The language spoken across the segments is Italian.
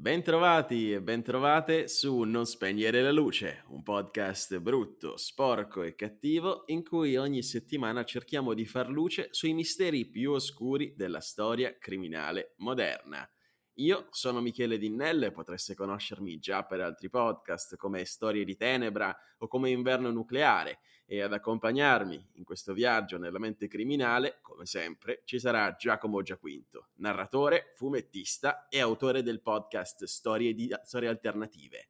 Bentrovati e bentrovate su Non spegnere la luce, un podcast brutto, sporco e cattivo in cui ogni settimana cerchiamo di far luce sui misteri più oscuri della storia criminale moderna. Io sono Michele Dinnelle potreste conoscermi già per altri podcast come Storie di Tenebra o come Inverno Nucleare e ad accompagnarmi in questo viaggio nella mente criminale, come sempre, ci sarà Giacomo Giaquinto, narratore, fumettista e autore del podcast Storie, di, Storie Alternative.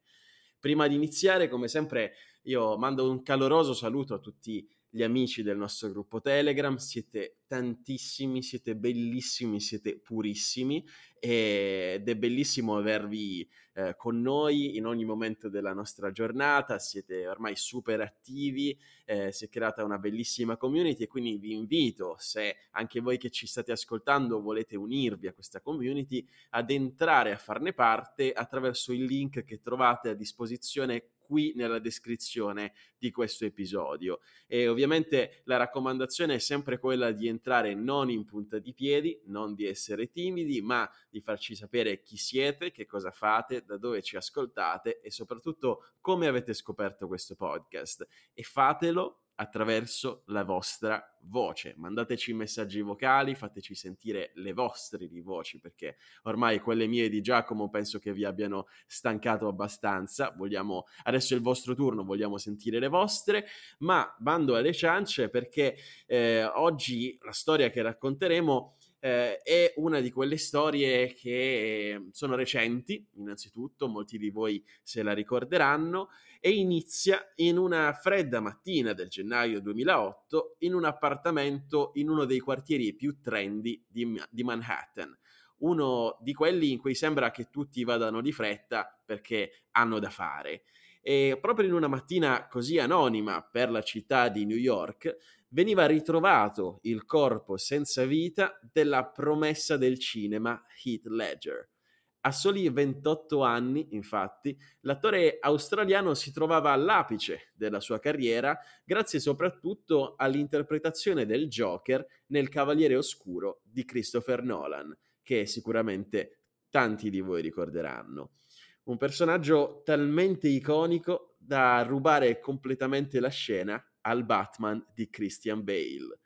Prima di iniziare, come sempre, io mando un caloroso saluto a tutti gli amici del nostro gruppo Telegram, siete tantissimi, siete bellissimi, siete purissimi ed è bellissimo avervi eh, con noi in ogni momento della nostra giornata, siete ormai super attivi, eh, si è creata una bellissima community e quindi vi invito, se anche voi che ci state ascoltando volete unirvi a questa community, ad entrare a farne parte attraverso il link che trovate a disposizione qui nella descrizione di questo episodio. E ovviamente la raccomandazione è sempre quella di entrare non in punta di piedi, non di essere timidi, ma di farci sapere chi siete, che cosa fate, da dove ci ascoltate e soprattutto come avete scoperto questo podcast. E fatelo attraverso la vostra voce. Mandateci messaggi vocali, fateci sentire le vostre di voci, perché ormai quelle mie di Giacomo penso che vi abbiano stancato abbastanza. Vogliamo, adesso è il vostro turno, vogliamo sentire le vostre, ma bando alle ciance perché eh, oggi la storia che racconteremo eh, è una di quelle storie che sono recenti, innanzitutto, molti di voi se la ricorderanno, e inizia in una fredda mattina del gennaio 2008 in un appartamento in uno dei quartieri più trendy di, di Manhattan uno di quelli in cui sembra che tutti vadano di fretta perché hanno da fare. E proprio in una mattina così anonima per la città di New York, veniva ritrovato il corpo senza vita della promessa del cinema Heath Ledger. A soli 28 anni, infatti, l'attore australiano si trovava all'apice della sua carriera grazie soprattutto all'interpretazione del Joker nel Cavaliere Oscuro di Christopher Nolan, che sicuramente tanti di voi ricorderanno. Un personaggio talmente iconico da rubare completamente la scena al Batman di Christian Bale.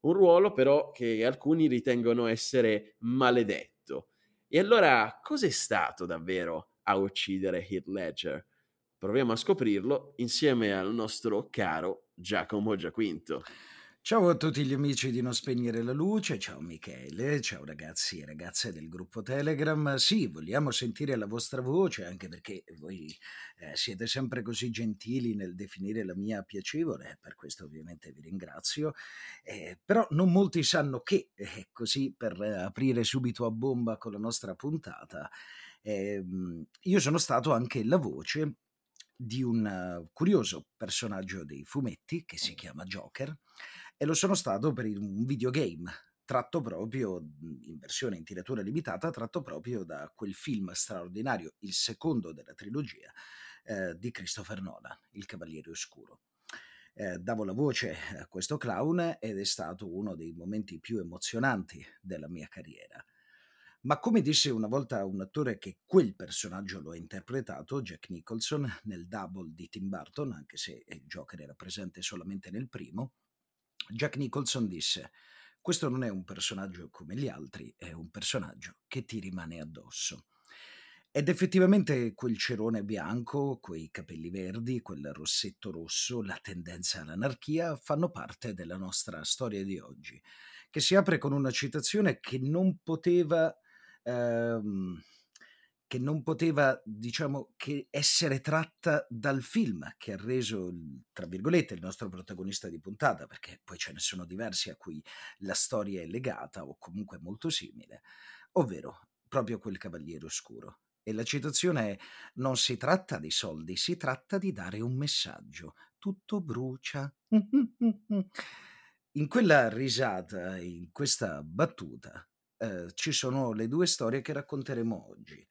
Un ruolo però che alcuni ritengono essere maledetto. E allora cos'è stato davvero a uccidere Heath Ledger? Proviamo a scoprirlo insieme al nostro caro Giacomo Giaquinto. Ciao a tutti gli amici di Non Spegnere la Luce, ciao Michele, ciao ragazzi e ragazze del gruppo Telegram. Sì, vogliamo sentire la vostra voce, anche perché voi eh, siete sempre così gentili nel definire la mia piacevole, per questo ovviamente vi ringrazio. Eh, però non molti sanno che, eh, così per aprire subito a bomba con la nostra puntata, ehm, io sono stato anche la voce di un curioso personaggio dei fumetti che si chiama Joker e lo sono stato per un videogame tratto proprio in versione in tiratura limitata, tratto proprio da quel film straordinario, il secondo della trilogia eh, di Christopher Nolan, Il Cavaliere Oscuro. Eh, davo la voce a questo clown ed è stato uno dei momenti più emozionanti della mia carriera. Ma come disse una volta un attore che quel personaggio lo ha interpretato, Jack Nicholson, nel Double di Tim Burton, anche se il Joker era presente solamente nel primo, Jack Nicholson disse: Questo non è un personaggio come gli altri, è un personaggio che ti rimane addosso. Ed effettivamente quel cerone bianco, quei capelli verdi, quel rossetto rosso, la tendenza all'anarchia fanno parte della nostra storia di oggi, che si apre con una citazione che non poteva ehm, che non poteva, diciamo, che essere tratta dal film che ha reso, tra virgolette, il nostro protagonista di puntata, perché poi ce ne sono diversi a cui la storia è legata o comunque molto simile, ovvero proprio quel Cavaliere Oscuro. E la citazione è: Non si tratta di soldi, si tratta di dare un messaggio. Tutto brucia. In quella risata, in questa battuta, eh, ci sono le due storie che racconteremo oggi.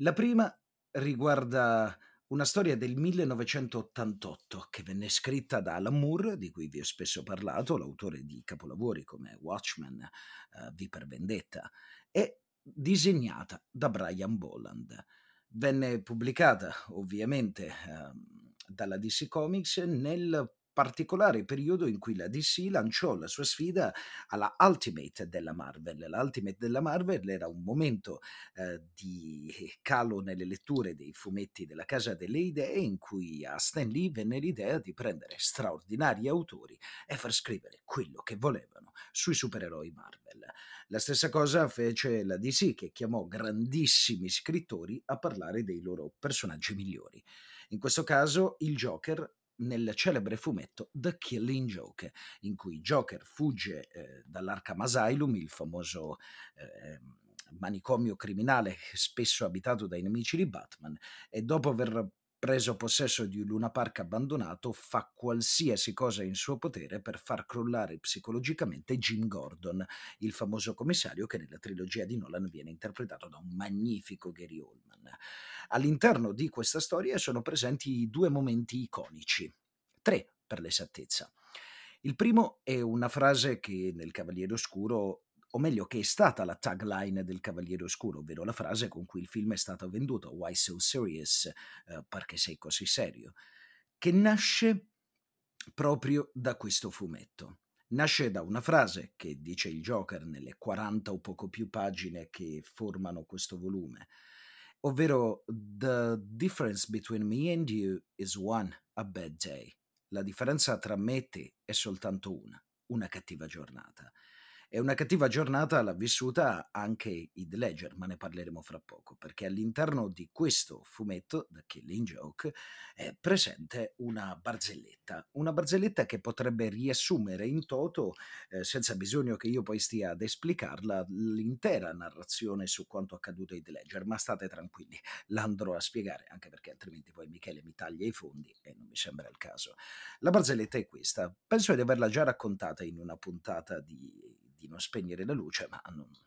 La prima riguarda una storia del 1988 che venne scritta da Alan Moore, di cui vi ho spesso parlato, l'autore di capolavori come Watchmen, uh, V per Vendetta, e disegnata da Brian Boland. Venne pubblicata ovviamente eh, dalla DC Comics nel particolare periodo in cui la DC lanciò la sua sfida alla Ultimate della Marvel. La Ultimate della Marvel era un momento eh, di calo nelle letture dei fumetti della Casa delle Idee in cui a Stan Lee venne l'idea di prendere straordinari autori e far scrivere quello che volevano sui supereroi Marvel. La stessa cosa fece la DC che chiamò grandissimi scrittori a parlare dei loro personaggi migliori. In questo caso il Joker nel celebre fumetto The Killing Joke, in cui Joker fugge eh, dall'Arkham Asylum, il famoso eh, manicomio criminale spesso abitato dai nemici di Batman, e dopo aver preso possesso di un Luna Park abbandonato, fa qualsiasi cosa in suo potere per far crollare psicologicamente Jim Gordon, il famoso commissario che nella trilogia di Nolan viene interpretato da un magnifico Gary Oldman. All'interno di questa storia sono presenti due momenti iconici, tre per l'esattezza. Il primo è una frase che nel Cavaliere Oscuro o meglio che è stata la tagline del Cavaliere Oscuro, ovvero la frase con cui il film è stato venduto, Why so serious? Eh, perché sei così serio? Che nasce proprio da questo fumetto. Nasce da una frase che dice il Joker nelle 40 o poco più pagine che formano questo volume, ovvero The difference between me and you is one, a bad day. La differenza tra me e te è soltanto una, una cattiva giornata. E una cattiva giornata l'ha vissuta anche Heath Ledger, ma ne parleremo fra poco, perché all'interno di questo fumetto, The Killing Joke, è presente una barzelletta, una barzelletta che potrebbe riassumere in toto, eh, senza bisogno che io poi stia ad esplicarla, l'intera narrazione su quanto accaduto a Heath Ledger, ma state tranquilli, l'andrò a spiegare, anche perché altrimenti poi Michele mi taglia i fondi e non mi sembra il caso. La barzelletta è questa, penso di averla già raccontata in una puntata di di non spegnere la luce, ma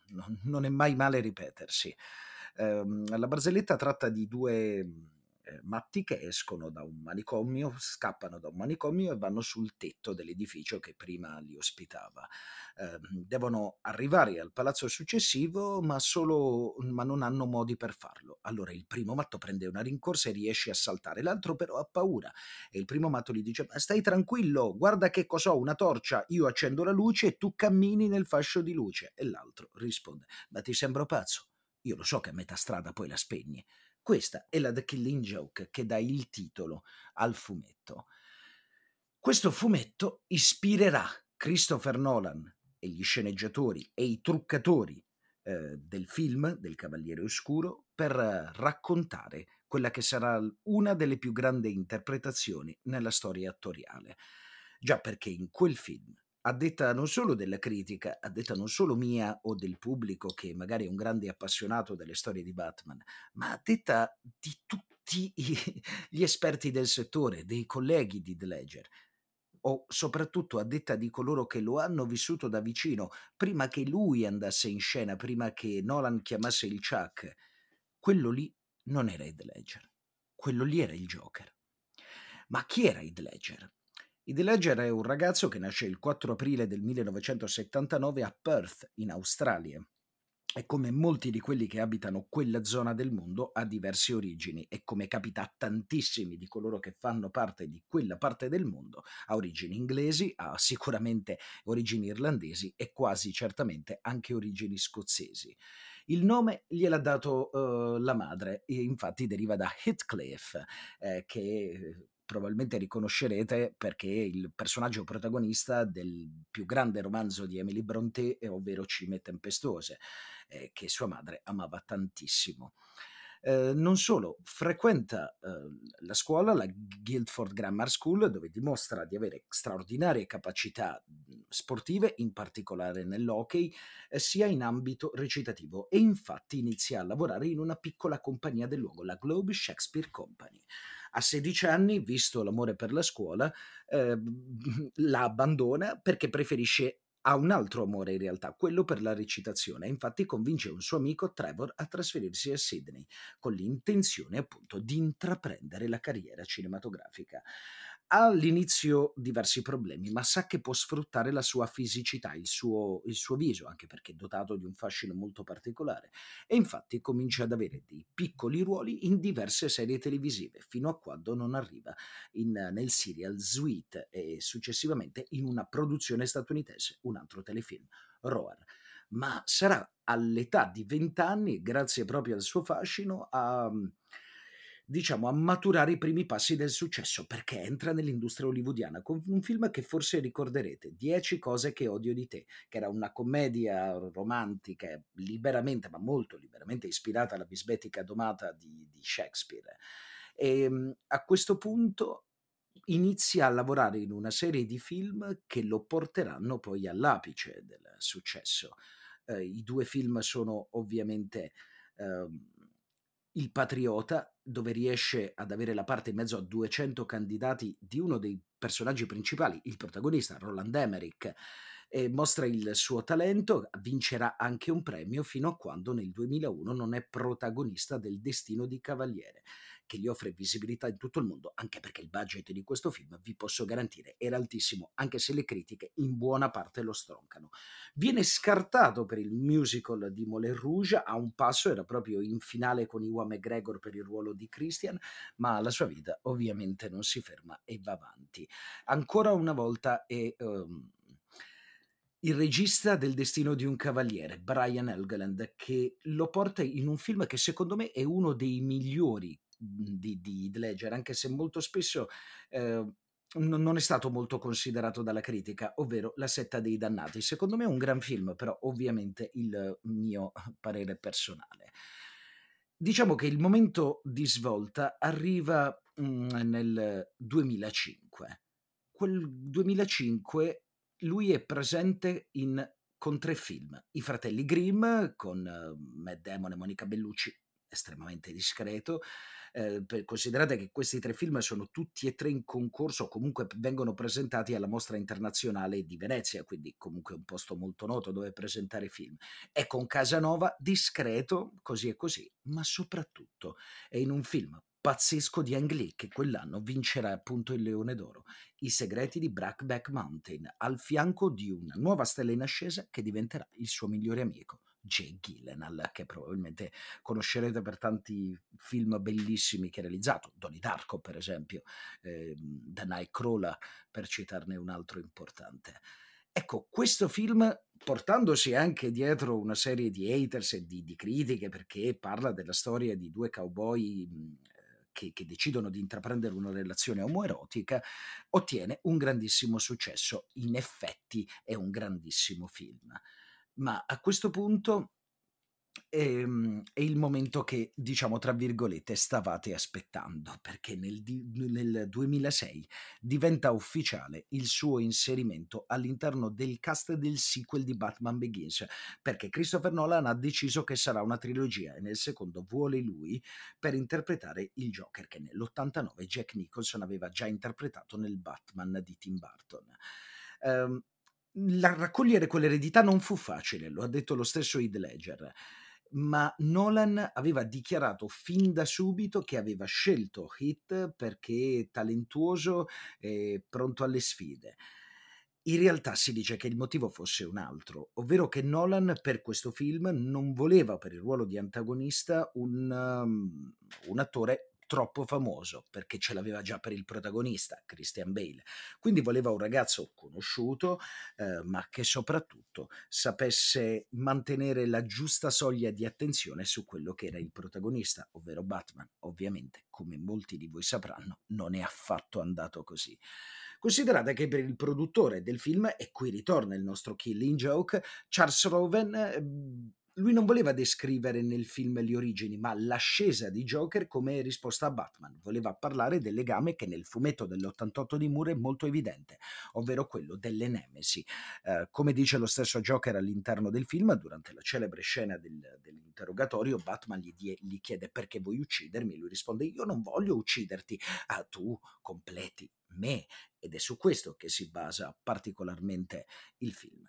non, non, è mai male ripetersi. Eh, la barzelletta tratta di due eh, matti che escono da un manicomio, scappano da un manicomio e vanno sul tetto dell'edificio che prima li ospitava. Eh, devono arrivare al palazzo successivo, ma, solo, ma non hanno modi per farlo. Allora il primo matto prende una rincorsa e riesce a saltare, l'altro però ha paura. E il primo matto gli dice: Ma stai tranquillo, guarda che cos'ho, una torcia, io accendo la luce e tu cammini nel fascio di luce. E l'altro risponde: Ma ti sembro pazzo? Io lo so che a metà strada poi la spegni. Questa è la The Killing Joke che dà il titolo al fumetto. Questo fumetto ispirerà Christopher Nolan e gli sceneggiatori e i truccatori eh, del film del Cavaliere Oscuro per raccontare quella che sarà una delle più grandi interpretazioni nella storia attoriale. Già perché in quel film a detta non solo della critica, a detta non solo mia o del pubblico che magari è un grande appassionato delle storie di Batman, ma a detta di tutti gli esperti del settore, dei colleghi di The Ledger, o soprattutto a detta di coloro che lo hanno vissuto da vicino, prima che lui andasse in scena, prima che Nolan chiamasse il Chuck, quello lì non era Heath Ledger, quello lì era il Joker. Ma chi era Heath Ledger? Heath Ledger è un ragazzo che nasce il 4 aprile del 1979 a Perth, in Australia. E come molti di quelli che abitano quella zona del mondo ha diverse origini e come capita a tantissimi di coloro che fanno parte di quella parte del mondo ha origini inglesi, ha sicuramente origini irlandesi e quasi certamente anche origini scozzesi. Il nome gliel'ha dato uh, la madre, infatti deriva da Heathcliff, eh, che probabilmente riconoscerete perché è il personaggio protagonista del più grande romanzo di Emily Brontë, ovvero Cime Tempestose, eh, che sua madre amava tantissimo. Eh, non solo, frequenta eh, la scuola, la Guildford Grammar School, dove dimostra di avere straordinarie capacità sportive, in particolare nell'hockey, eh, sia in ambito recitativo e infatti inizia a lavorare in una piccola compagnia del luogo, la Globe Shakespeare Company. A 16 anni, visto l'amore per la scuola, eh, la abbandona perché preferisce ha un altro amore in realtà, quello per la recitazione. Infatti convince un suo amico Trevor a trasferirsi a Sydney con l'intenzione appunto di intraprendere la carriera cinematografica. All'inizio diversi problemi, ma sa che può sfruttare la sua fisicità, il suo, il suo viso, anche perché è dotato di un fascino molto particolare. E infatti comincia ad avere dei piccoli ruoli in diverse serie televisive, fino a quando non arriva in, nel serial Sweet e successivamente in una produzione statunitense, un altro telefilm, Roar ma sarà all'età di 20 anni, grazie proprio al suo fascino, a, diciamo, a maturare i primi passi del successo, perché entra nell'industria hollywoodiana con un film che forse ricorderete, Dieci cose che odio di te, che era una commedia romantica liberamente, ma molto liberamente ispirata alla bisbetica domata di, di Shakespeare. E ehm, a questo punto inizia a lavorare in una serie di film che lo porteranno poi all'apice del successo. Eh, I due film sono ovviamente eh, il Patriota, dove riesce ad avere la parte in mezzo a 200 candidati di uno dei personaggi principali, il protagonista, Roland Emmerich, mostra il suo talento, vincerà anche un premio fino a quando nel 2001 non è protagonista del Destino di Cavaliere che gli offre visibilità in tutto il mondo, anche perché il budget di questo film, vi posso garantire, era altissimo, anche se le critiche in buona parte lo stroncano. Viene scartato per il musical di Moulin Rouge, a un passo era proprio in finale con Iwan McGregor per il ruolo di Christian, ma la sua vita ovviamente non si ferma e va avanti. Ancora una volta è... Um, il regista del destino di un cavaliere, Brian Helgeland, che lo porta in un film che secondo me è uno dei migliori Mhmm, di, di Ledger, anche se molto spesso eh, non è stato molto considerato dalla critica, ovvero La setta dei dannati. Secondo me è un gran film, però ovviamente il mio parere personale. Diciamo che il momento di svolta arriva mh, nel 2005. Quel 2005 lui è presente in, con tre film. I fratelli Grimm con uh, Matt Damon e Monica Bellucci, estremamente discreto, eh, considerate che questi tre film sono tutti e tre in concorso, comunque vengono presentati alla Mostra Internazionale di Venezia, quindi comunque un posto molto noto dove presentare film. È con Casanova, discreto, così e così, ma soprattutto è in un film pazzesco di Ang Lee che quell'anno vincerà appunto il Leone d'Oro, I segreti di Brackback Mountain, al fianco di una nuova stella in ascesa che diventerà il suo migliore amico. Jay Gillenal, che probabilmente conoscerete per tanti film bellissimi che ha realizzato, Donnie Darko per esempio, eh, The Nightcrawler per citarne un altro importante. Ecco, questo film, portandosi anche dietro una serie di haters e di, di critiche, perché parla della storia di due cowboy che, che, decidono di intraprendere una relazione omoerotica, ottiene un grandissimo successo. In effetti è un grandissimo film. Ma a questo punto ehm, è il momento che, diciamo, tra virgolette, stavate aspettando, perché nel, nel 2006 diventa ufficiale il suo inserimento all'interno del cast del sequel di Batman Begins, perché Christopher Nolan ha deciso che sarà una trilogia e nel secondo vuole lui per interpretare il Joker che nell'89 Jack Nicholson aveva già interpretato nel Batman di Tim Burton. Um, la, raccogliere quell'eredità non fu facile, lo ha detto lo stesso Heath Ledger, ma Nolan aveva dichiarato fin da subito che aveva scelto Heath perché talentuoso e pronto alle sfide. In realtà si dice che il motivo fosse un altro, ovvero che Nolan per questo film non voleva per il ruolo di antagonista un, um, un attore troppo famoso perché ce l'aveva già per il protagonista, Christian Bale. Quindi voleva un ragazzo conosciuto, eh, ma che soprattutto sapesse mantenere la giusta soglia di attenzione su quello che era il protagonista, ovvero Batman. Ovviamente, come molti di voi sapranno, non è affatto andato così. Considerate che per il produttore del film, e qui ritorna il nostro killing joke, Charles Roven ehm, lui non voleva descrivere nel film le origini, ma l'ascesa di Joker come risposta a Batman. Voleva parlare del legame che nel fumetto dell'88 di Moore è molto evidente, ovvero quello delle nemesi. Eh, come dice lo stesso Joker all'interno del film, durante la celebre scena del, dell'interrogatorio, Batman gli, die, gli, chiede perché vuoi uccidermi. Lui risponde: Io non voglio ucciderti, ah, tu completi me. Ed è su questo che si basa particolarmente il film.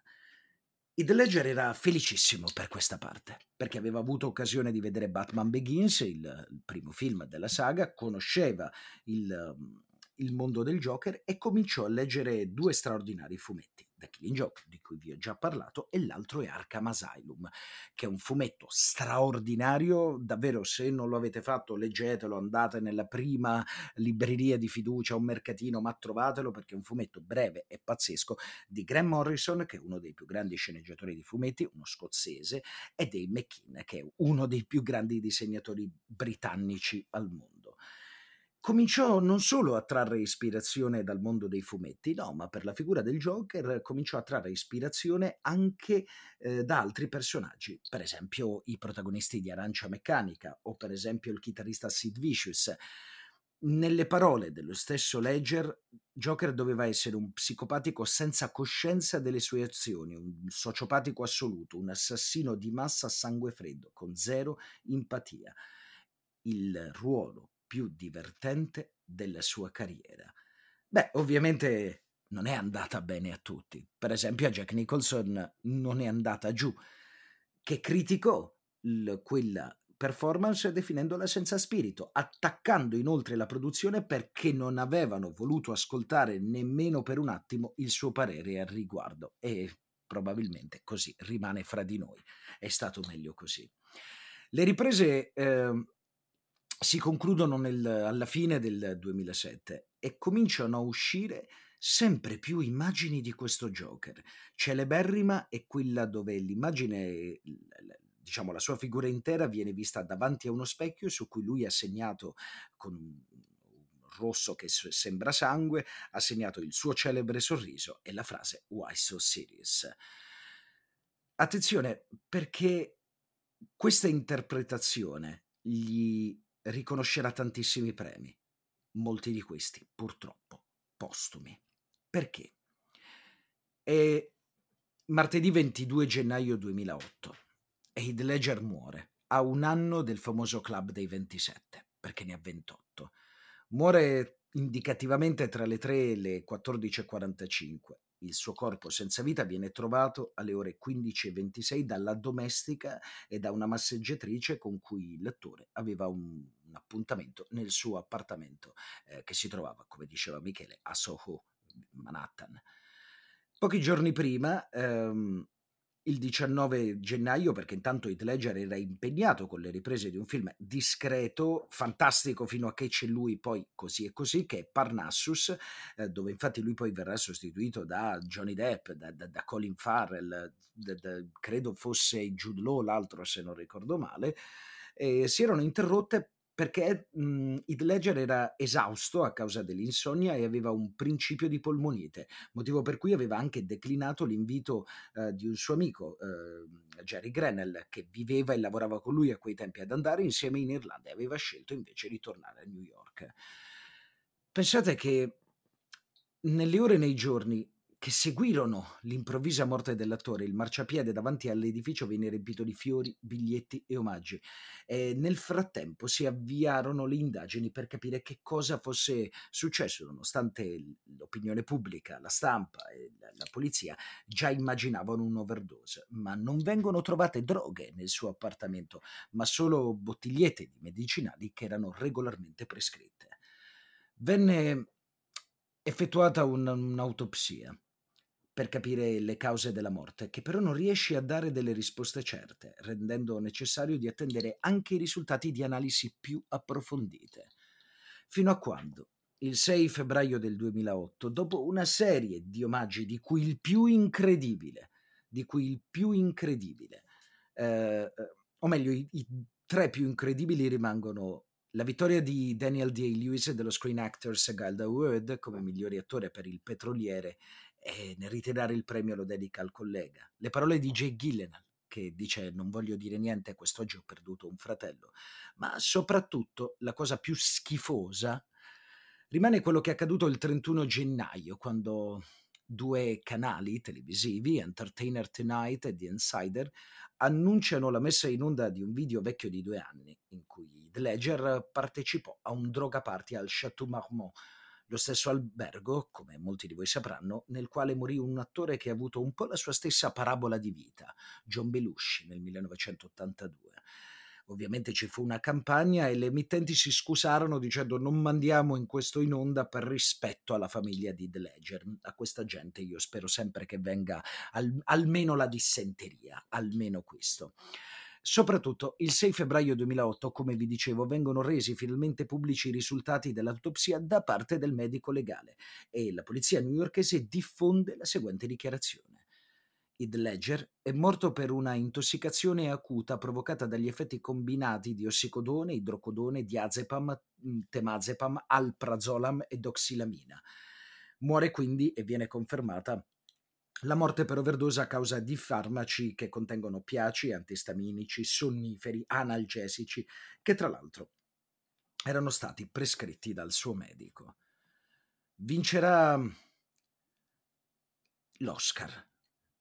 Heath Ledger era felicissimo per questa parte, perché aveva avuto occasione di vedere Batman Begins, il, il primo film della saga, conosceva il, il mondo del Joker e cominciò a leggere due straordinari fumetti, The Killing Joke, di cui vi ho già parlato, e l'altro è Arkham Asylum, che è un fumetto straordinario, davvero se non lo avete fatto leggetelo, andate nella prima libreria di fiducia o mercatino, ma trovatelo perché è un fumetto breve e pazzesco di Graham Morrison, che è uno dei più grandi sceneggiatori di fumetti, uno scozzese, e Dave McKean, che è uno dei più grandi disegnatori britannici al mondo cominciò non solo a trarre ispirazione dal mondo dei fumetti, no, ma per la figura del Joker cominciò a trarre ispirazione anche eh, da altri personaggi, per esempio i protagonisti di Arancia Meccanica o per esempio il chitarrista Sid Vicious. Nelle parole dello stesso Ledger, Joker doveva essere un psicopatico senza coscienza delle sue azioni, un sociopatico assoluto, un assassino di massa a sangue freddo, con zero empatia. Il ruolo più divertente della sua carriera. Beh, ovviamente non è andata bene a tutti. Per esempio a Jack Nicholson non è andata giù, che criticò l- quella performance definendola senza spirito, attaccando inoltre la produzione perché non avevano voluto ascoltare nemmeno per un attimo il suo parere al riguardo. E probabilmente così rimane fra di noi. È stato meglio così. Le riprese eh, si concludono nel, alla fine del 2007 e cominciano a uscire sempre più immagini di questo Joker. Celeberrima è quella dove l'immagine, diciamo la sua figura intera viene vista davanti a uno specchio su cui lui ha segnato con un rosso che sembra sangue, ha segnato il suo celebre sorriso e la frase Why so serious? Attenzione perché questa interpretazione gli riconoscerà tantissimi premi, molti di questi purtroppo postumi. Perché? È martedì 22 gennaio 2008 e Heath Ledger muore a un anno del famoso club dei 27, perché ne ha 28. Muore indicativamente tra le 3 e le 14.45 il suo corpo senza vita viene trovato alle ore 15.26 dalla domestica e da una masseggiatrice con cui l'attore aveva un, un appuntamento nel suo appartamento eh, che si trovava, come diceva Michele, a Soho, Manhattan. Pochi giorni prima ehm, il 19 gennaio perché intanto Heath Ledger era impegnato con le riprese di un film discreto, fantastico fino a che c'è lui poi così e così, che è Parnassus, eh, dove infatti lui poi verrà sostituito da Johnny Depp, da, da, da Colin Farrell, da, credo fosse Jude Law l'altro se non ricordo male, e si erano interrotte perché mh, Heath Ledger era esausto a causa dell'insonnia e aveva un principio di polmonite, motivo per cui aveva anche declinato l'invito eh, di un suo amico, eh, Jerry Grenell, che viveva e lavorava con lui a quei tempi ad andare insieme in Irlanda e aveva scelto invece di tornare a New York. Pensate che nelle ore e nei giorni che seguirono l'improvvisa morte dell'attore, il marciapiede davanti all'edificio venne riempito di fiori, biglietti e omaggi. E nel frattempo si avviarono le indagini per capire che cosa fosse successo, nonostante l'opinione pubblica, la stampa e la, la polizia già immaginavano un'overdose. Ma non vengono trovate droghe nel suo appartamento, ma solo bottigliette di medicinali che erano regolarmente prescritte. Venne effettuata un, un'autopsia per capire le cause della morte, che però non riesce a dare delle risposte certe, rendendo necessario di attendere anche i risultati di analisi più approfondite. Fino a quando, il 6 febbraio del 2008, dopo una serie di omaggi di cui il più incredibile, di cui il più incredibile, eh, o meglio, i, i tre più incredibili rimangono la vittoria di Daniel Day-Lewis dello Screen Actors Guild Award come migliore attore per Il Petroliere e nel ritirare il premio lo dedica al collega. Le parole di Jay Gillenal che dice non voglio dire niente, quest'oggi ho perduto un fratello, ma soprattutto la cosa più schifosa rimane quello che è accaduto il 31 gennaio quando due canali televisivi, Entertainer Tonight e The Insider, annunciano la messa in onda di un video vecchio di due anni in cui The Ledger partecipò a un droga party al Chateau Marmont, lo stesso albergo, come molti di voi sapranno, nel quale morì un attore che ha avuto un po' la sua stessa parabola di vita, John Belushi, nel 1982. Ovviamente ci fu una campagna e le emittenti si scusarono dicendo non mandiamo in questo in onda per rispetto alla famiglia di The Ledger. A questa gente io spero sempre che venga al, almeno la dissenteria, almeno questo. Soprattutto il 6 febbraio 2008, come vi dicevo, vengono resi finalmente pubblici i risultati dell'autopsia da parte del medico legale e la polizia newyorkese diffonde la seguente dichiarazione. Id Ledger è morto per una intossicazione acuta provocata dagli effetti combinati di ossicodone, idrocodone, diazepam, mm, temazepam, alprazolam e doxilamina. Muore quindi e viene confermata la morte per overdose a causa di farmaci che contengono piaci, antistaminici, sonniferi, analgesici, che tra l'altro erano stati prescritti dal suo medico. Vincerà l'Oscar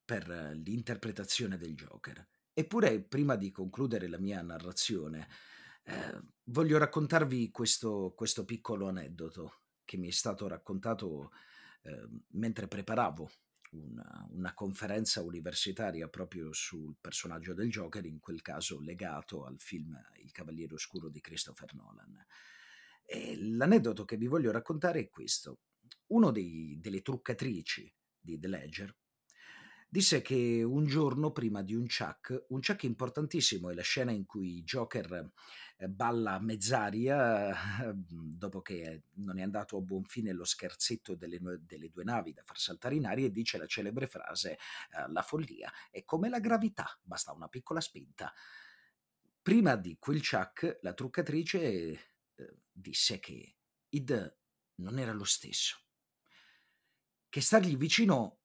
per l'interpretazione del Joker. Eppure, prima di concludere la mia narrazione, eh, voglio raccontarvi questo, questo, piccolo aneddoto che mi è stato raccontato eh, mentre preparavo una, una, conferenza universitaria proprio sul personaggio del Joker, in quel caso legato al film Il Cavaliere Oscuro di Christopher Nolan. E l'aneddoto che vi voglio raccontare è questo. Dei, delle truccatrici di The Ledger disse che un giorno prima di un chuck, un chuck importantissimo è la scena in cui Joker eh, balla a mezz'aria dopo che non è andato a buon fine lo scherzetto delle, delle due navi da far saltare in aria e dice la celebre frase eh, la follia è come la gravità, basta una piccola spinta. Prima di quel chuck la truccatrice eh, disse che Id non era lo stesso, che stargli vicino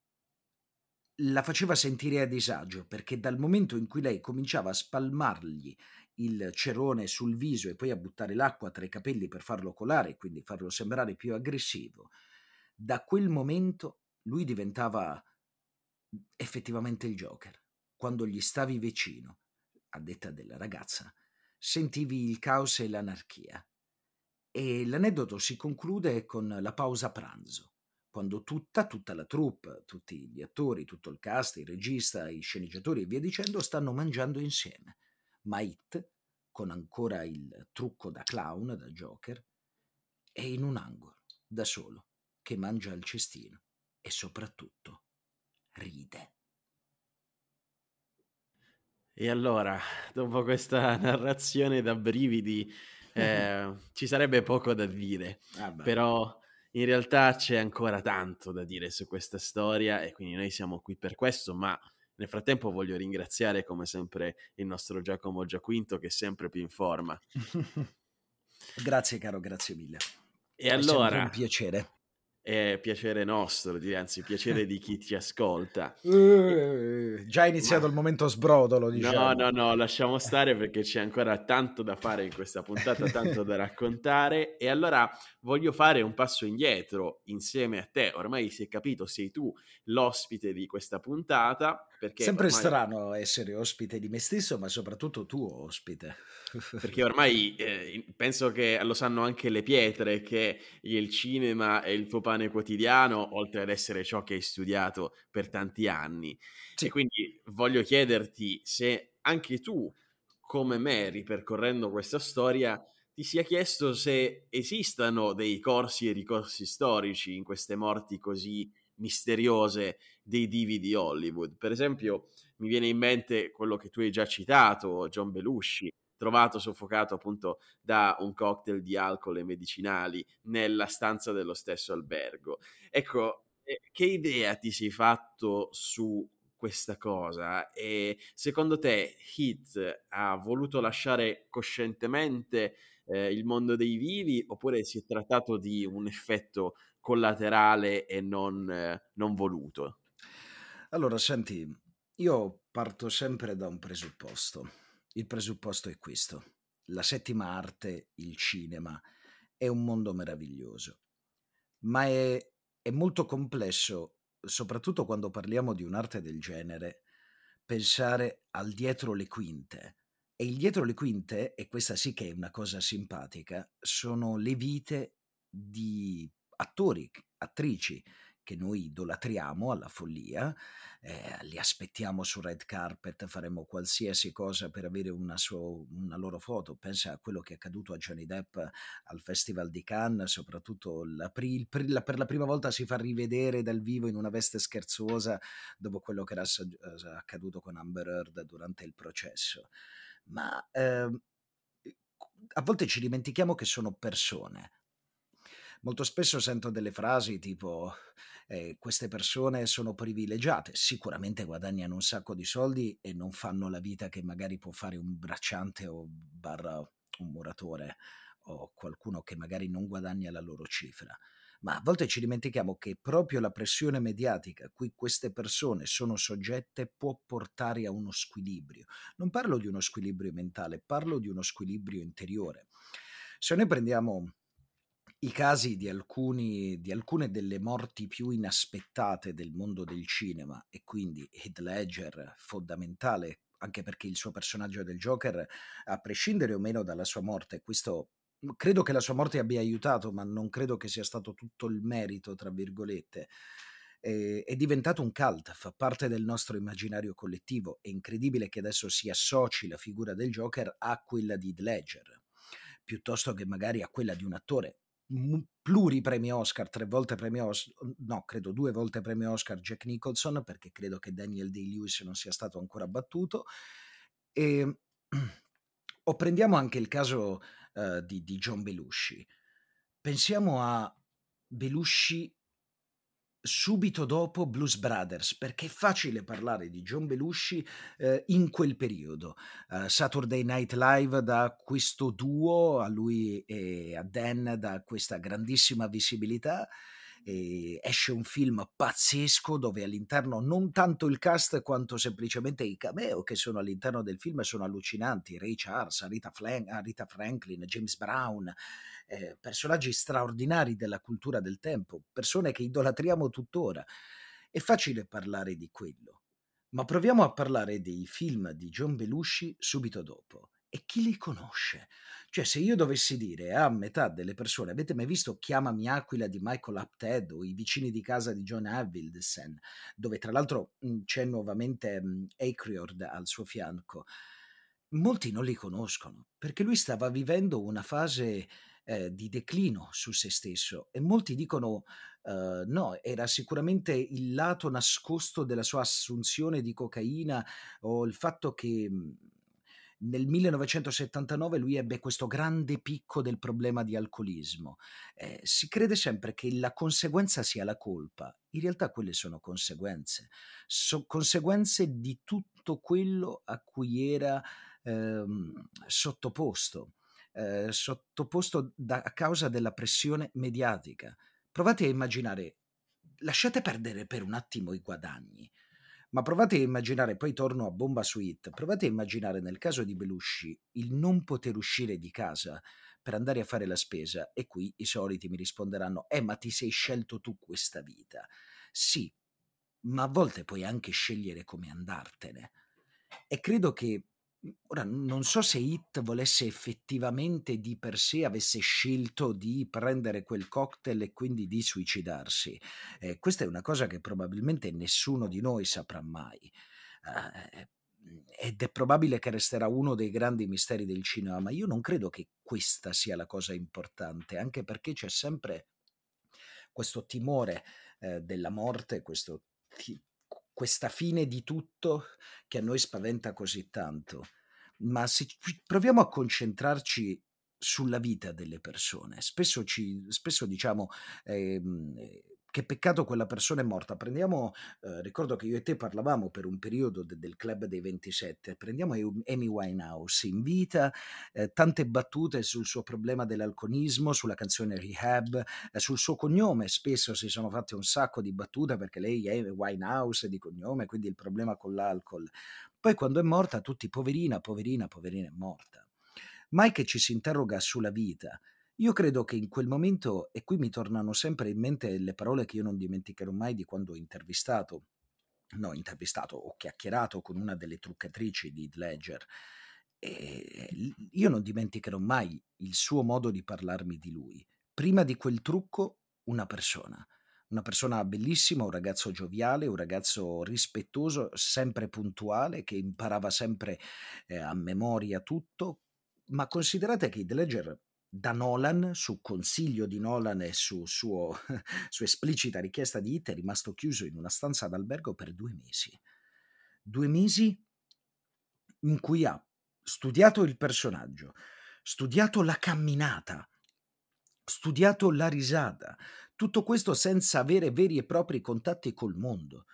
la faceva sentire a disagio perché dal momento in cui lei cominciava a spalmargli il cerone sul viso e poi a buttare l'acqua tra i capelli per farlo colare e quindi farlo sembrare più aggressivo, da quel momento lui diventava effettivamente il Joker. Quando gli stavi vicino, a detta della ragazza, sentivi il caos e l'anarchia. E l'aneddoto si conclude con la pausa pranzo quando tutta, tutta la troupe, tutti gli attori, tutto il cast, il regista, i sceneggiatori e via dicendo stanno mangiando insieme. Ma It, con ancora il trucco da clown, da Joker, è in un angolo, da solo, che mangia il cestino e soprattutto ride. E allora, dopo questa narrazione da brividi, eh, ci sarebbe poco da dire, ah però in realtà c'è ancora tanto da dire su questa storia e quindi noi siamo qui per questo, ma nel frattempo voglio ringraziare come sempre il nostro Giacomo Giaquinto che è sempre più in forma. grazie caro, grazie mille. E è allora... un piacere è piacere nostro, anzi piacere di chi ti ascolta. Uh, già è iniziato Ma... il momento sbrodolo, diciamo. No, no, no, lasciamo stare perché c'è ancora tanto da fare in questa puntata, tanto da raccontare e allora voglio fare un passo indietro insieme a te. Ormai si è capito, sei tu l'ospite di questa puntata. Perché Sempre ormai... strano essere ospite di me stesso, ma soprattutto tu ospite. Perché ormai eh, penso che lo sanno anche le pietre che il cinema è il tuo pane quotidiano, oltre ad essere ciò che hai studiato per tanti anni. Sì. E quindi voglio chiederti se anche tu, come me, ripercorrendo questa storia, ti sia chiesto se esistano dei corsi e ricorsi storici in queste morti così misteriose dei divi di Hollywood. Per esempio, mi viene in mente quello che tu hai già citato, John Belushi, trovato soffocato appunto da un cocktail di alcol e medicinali nella stanza dello stesso albergo. Ecco, eh, che idea ti sei fatto su questa cosa e secondo te Heath ha voluto lasciare coscientemente eh, il mondo dei vivi oppure si è trattato di un effetto collaterale e non, eh, non voluto? Allora, senti, io parto sempre da un presupposto il presupposto è questo. La settima arte, il cinema, è un mondo meraviglioso, ma è, è molto complesso, soprattutto quando parliamo di un'arte del genere, pensare al dietro le quinte. E il dietro le quinte, e questa sì che è una cosa simpatica, sono le vite di attori, attrici che noi idolatriamo alla follia, eh, li aspettiamo sul red carpet, faremo qualsiasi cosa per avere una, suo, una, loro foto. Pensa a quello che è accaduto a Johnny Depp al Festival di Cannes, soprattutto per la prima volta si fa rivedere dal vivo in una veste scherzosa dopo quello che era accaduto con Amber Heard durante il processo. Ma eh, a volte ci dimentichiamo che sono persone. Molto spesso sento delle frasi tipo eh, queste persone sono privilegiate, sicuramente guadagnano un sacco di soldi e non fanno la vita che magari può fare un bracciante o barra un muratore o qualcuno che magari non guadagna la loro cifra. Ma a volte ci dimentichiamo che proprio la pressione mediatica a cui queste persone sono soggette può portare a uno squilibrio. Non parlo di uno squilibrio mentale, parlo di uno squilibrio interiore. Se noi prendiamo i casi di, alcuni, di alcune delle morti più inaspettate del mondo del cinema e quindi Heath Ledger fondamentale anche perché il suo personaggio del Joker, a prescindere o meno dalla sua morte, questo credo che la sua morte abbia aiutato, ma non credo che sia stato tutto il merito, tra virgolette. È, è diventato un cult, fa parte del nostro immaginario collettivo. È incredibile che adesso si associ la figura del Joker a quella di Heath Ledger, piuttosto che magari a quella di un attore pluripremi Oscar, tre volte premio Oscar, no, credo due volte premio Oscar Jack Nicholson, perché credo che Daniel Day-Lewis non sia stato ancora battuto. E, o prendiamo anche il caso uh, di, di John Belushi. Pensiamo a Belushi subito dopo Blues Brothers, perché è facile parlare di John Belushi eh, in quel periodo. Uh, Saturday Night Live da questo duo, a lui e a Dan da questa grandissima visibilità. E esce un film pazzesco dove all'interno non tanto il cast quanto semplicemente i cameo che sono all'interno del film sono allucinanti. Ray Charles, Rita, Flan- Franklin, James Brown, eh, personaggi straordinari della cultura del tempo, persone che idolatriamo tuttora. È facile parlare di quello, ma proviamo a parlare dei film di John Belushi subito dopo. E chi li conosce? Cioè, se io dovessi dire a metà delle persone, avete mai visto Chiamami Aquila di Michael Apted o I vicini di casa di John Avildsen, dove tra l'altro c'è nuovamente mh, Acriord al suo fianco, molti non li conoscono, perché lui stava vivendo una fase eh, di declino su se stesso e molti dicono uh, no, era sicuramente il lato nascosto della sua assunzione di cocaina o il fatto che nel 1979 lui ebbe questo grande picco del problema di alcolismo. Eh, si crede sempre che la conseguenza sia la colpa, in realtà quelle sono conseguenze, so, conseguenze di tutto quello a cui era ehm, sottoposto eh, sottoposto da, a causa della pressione mediatica. Provate a immaginare, lasciate perdere per un attimo i guadagni, ma provate a immaginare, poi torno a bomba su It, provate a immaginare nel caso di Belushi il non poter uscire di casa per andare a fare la spesa e qui i soliti mi risponderanno, eh ma ti sei scelto tu questa vita. Sì, ma a volte puoi anche scegliere come andartene. E credo che ora non so se Hit volesse effettivamente di per sé avesse scelto di prendere quel cocktail e quindi di suicidarsi. Eh, questa è una cosa che probabilmente nessuno di noi saprà mai. Eh, ed è probabile che resterà uno dei grandi misteri del cinema, ma io non credo che questa sia la cosa importante, anche perché c'è sempre questo timore eh, della morte, questo ti- questa fine di tutto che a noi spaventa così tanto. Ma se proviamo a concentrarci sulla vita delle persone, spesso, ci, spesso diciamo ehm, che peccato quella persona è morta. Prendiamo, eh, ricordo che io e te parlavamo per un periodo de- del club dei 27, prendiamo Amy Winehouse in vita, eh, tante battute sul suo problema dell'alcolismo, sulla canzone Rehab, eh, sul suo cognome, spesso si sono fatte un sacco di battute perché lei è Winehouse di cognome, quindi il problema con l'alcol. Poi quando è morta tutti poverina, poverina, poverina è morta. Mai che ci si interroga sulla vita, io credo che in quel momento, e qui mi tornano sempre in mente le parole che io non dimenticherò mai di quando ho intervistato, no, intervistato, ho chiacchierato con una delle truccatrici di Ledger, e io non dimenticherò mai il suo modo di parlarmi di lui. Prima di quel trucco, una persona. Una persona bellissima, un ragazzo gioviale, un ragazzo rispettoso, sempre puntuale, che imparava sempre, ehm, a memoria tutto, ma considerate che Heath Ledger da Nolan, su consiglio di Nolan e su suo su esplicita richiesta di Heath, è rimasto chiuso in una stanza d'albergo per 2 mesi. 2 mesi in cui ha studiato il personaggio, studiato la camminata, studiato la risata, tutto questo senza avere veri e propri contatti col mondo.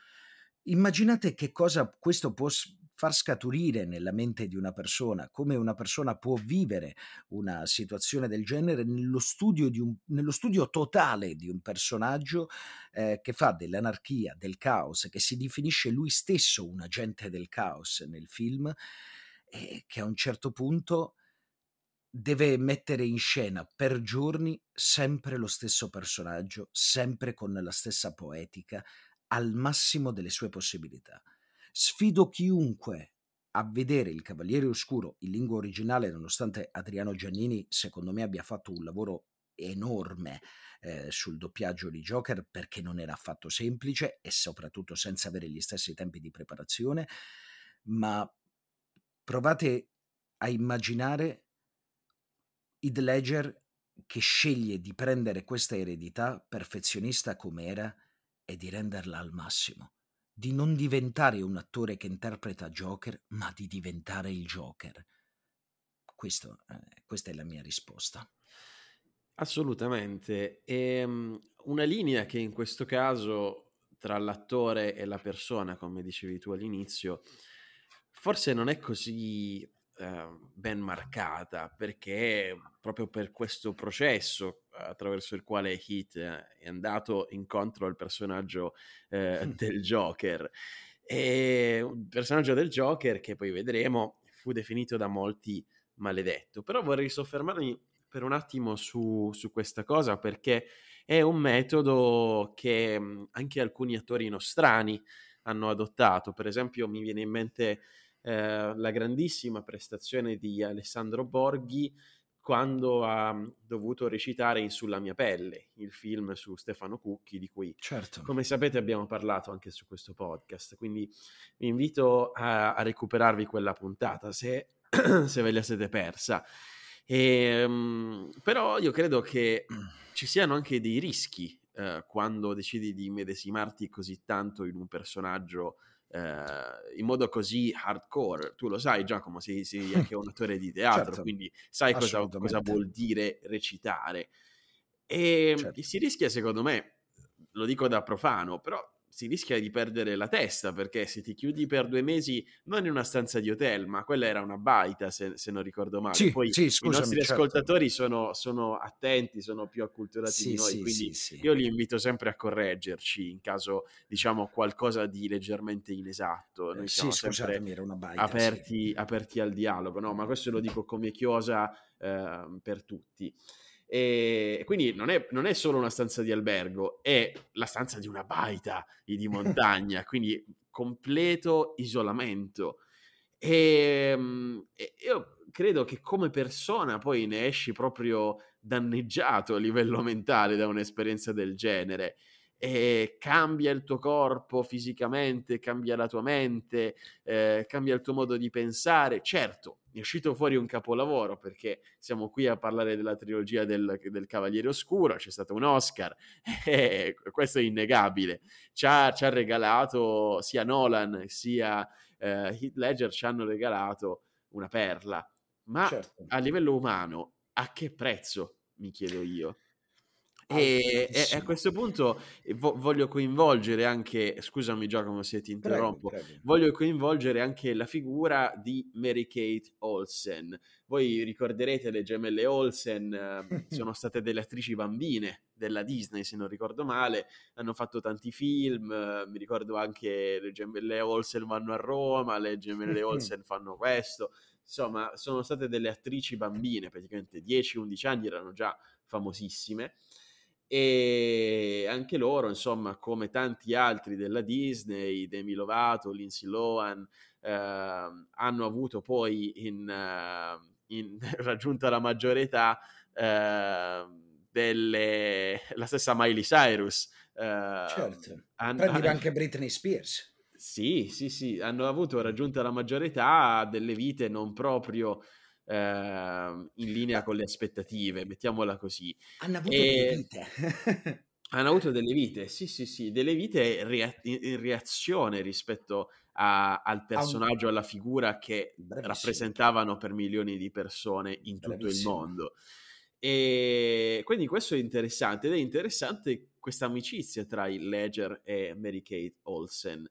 Immaginate che cosa questo può far scaturire nella mente di una persona, come una persona può vivere una situazione del genere nello studio, di un, nello studio totale di un personaggio eh, che fa dell'anarchia, del caos, che si definisce lui stesso un agente del caos nel film e che a un certo punto deve mettere in scena per giorni sempre lo stesso personaggio, sempre con la stessa poetica, al massimo delle sue possibilità. Sfido chiunque a vedere il Cavaliere Oscuro in lingua originale, nonostante Adriano Giannini, secondo me, abbia fatto un lavoro enorme eh, sul doppiaggio di Joker perché non era affatto semplice e soprattutto senza avere gli stessi tempi di preparazione, ma provate a immaginare Heath Ledger che sceglie di prendere questa eredità perfezionista come era e di renderla al massimo di non diventare un attore che interpreta Joker, ma di diventare il Joker. Questo, eh, questa è la mia risposta. Assolutamente. E, ehm, una linea che in questo caso tra l'attore e la persona, come dicevi tu all'inizio, forse non è così Ehm, ben marcata perché proprio per questo processo attraverso il quale Heath è andato incontro al personaggio eh, del Joker. E un personaggio del Joker che poi vedremo fu definito da molti maledetto. Però vorrei soffermarmi per un attimo su, su questa cosa perché è un metodo che anche alcuni attori nostrani hanno adottato. Per esempio mi viene in mente eh, la grandissima prestazione di Alessandro Borghi quando ha dovuto recitare in Sulla mia pelle, il film su Stefano Cucchi, di cui, certo. come sapete, abbiamo parlato anche su questo podcast. Quindi vi invito a, a recuperarvi quella puntata se, se, ve la siete persa. E, um, però io credo che ci siano anche dei rischi uh, quando decidi di medesimarti così tanto in un personaggio eh, in modo così hardcore. Tu lo sai, Giacomo, sei, sei anche un attore di teatro, certo, quindi sai cosa, cosa, vuol dire recitare. E certo. si rischia, secondo me, lo dico da profano, però si rischia di perdere la testa perché se ti chiudi per due mesi non in una stanza di hotel, ma quella era una baita se, se non ricordo male. Sì, Poi sì, scusami, i nostri certo. ascoltatori sono, sono, attenti, sono più acculturati sì, di noi, quindi io li invito sempre a correggerci in caso diciamo qualcosa di leggermente inesatto. Noi siamo sempre baita, aperti, aperti, al dialogo, no? ma questo lo dico come chiosa eh, per tutti. E quindi non è, non è, solo una stanza di albergo, è la stanza di una baita di montagna, quindi completo isolamento. E, ehm, e, io credo che come persona poi ne esci proprio danneggiato a livello mentale da un'esperienza del genere e cambia il tuo corpo fisicamente, cambia la tua mente, eh, cambia il tuo modo di pensare. Certo, è uscito fuori un capolavoro perché siamo qui a parlare della trilogia del, del Cavaliere Oscuro, c'è stato un Oscar, e questo è innegabile. Ci ha, ci ha regalato sia Nolan sia eh, Heath Ledger, ci hanno regalato una perla. Ma certo. a livello umano, a che prezzo, mi chiedo io? E, e, a questo punto eh, vo- voglio coinvolgere anche, scusami Giacomo se ti interrompo, prego, prego. voglio coinvolgere anche la figura di Mary Kate Olsen. Voi ricorderete le gemelle Olsen, eh, sono state delle attrici bambine della Disney se non ricordo male, hanno fatto tanti film, eh, mi ricordo anche le gemelle Olsen vanno a Roma, le gemelle Olsen fanno questo, insomma sono state delle attrici bambine, praticamente 10-11 anni erano già famosissime e anche loro, insomma, come tanti altri della Disney, Demi Lovato, Lindsay Lohan, eh, hanno avuto poi in, uh, in raggiunta la maggiore età eh, delle... la stessa Miley Cyrus. Uh, certo, han, prendi anche Britney Spears. Sì, sì, sì, hanno avuto raggiunta la maggiore età delle vite non proprio eh, in linea con le aspettative, mettiamola così. Hanno avuto e... delle vite. hanno avuto delle vite, sì, sì, sì, delle vite rea- in reazione rispetto a, al personaggio, alla figura che Bravissimo. rappresentavano per milioni di persone in tutto Bravissimo. il mondo. E quindi questo è interessante ed è interessante questa amicizia tra il Ledger e Mary Kate Olsen.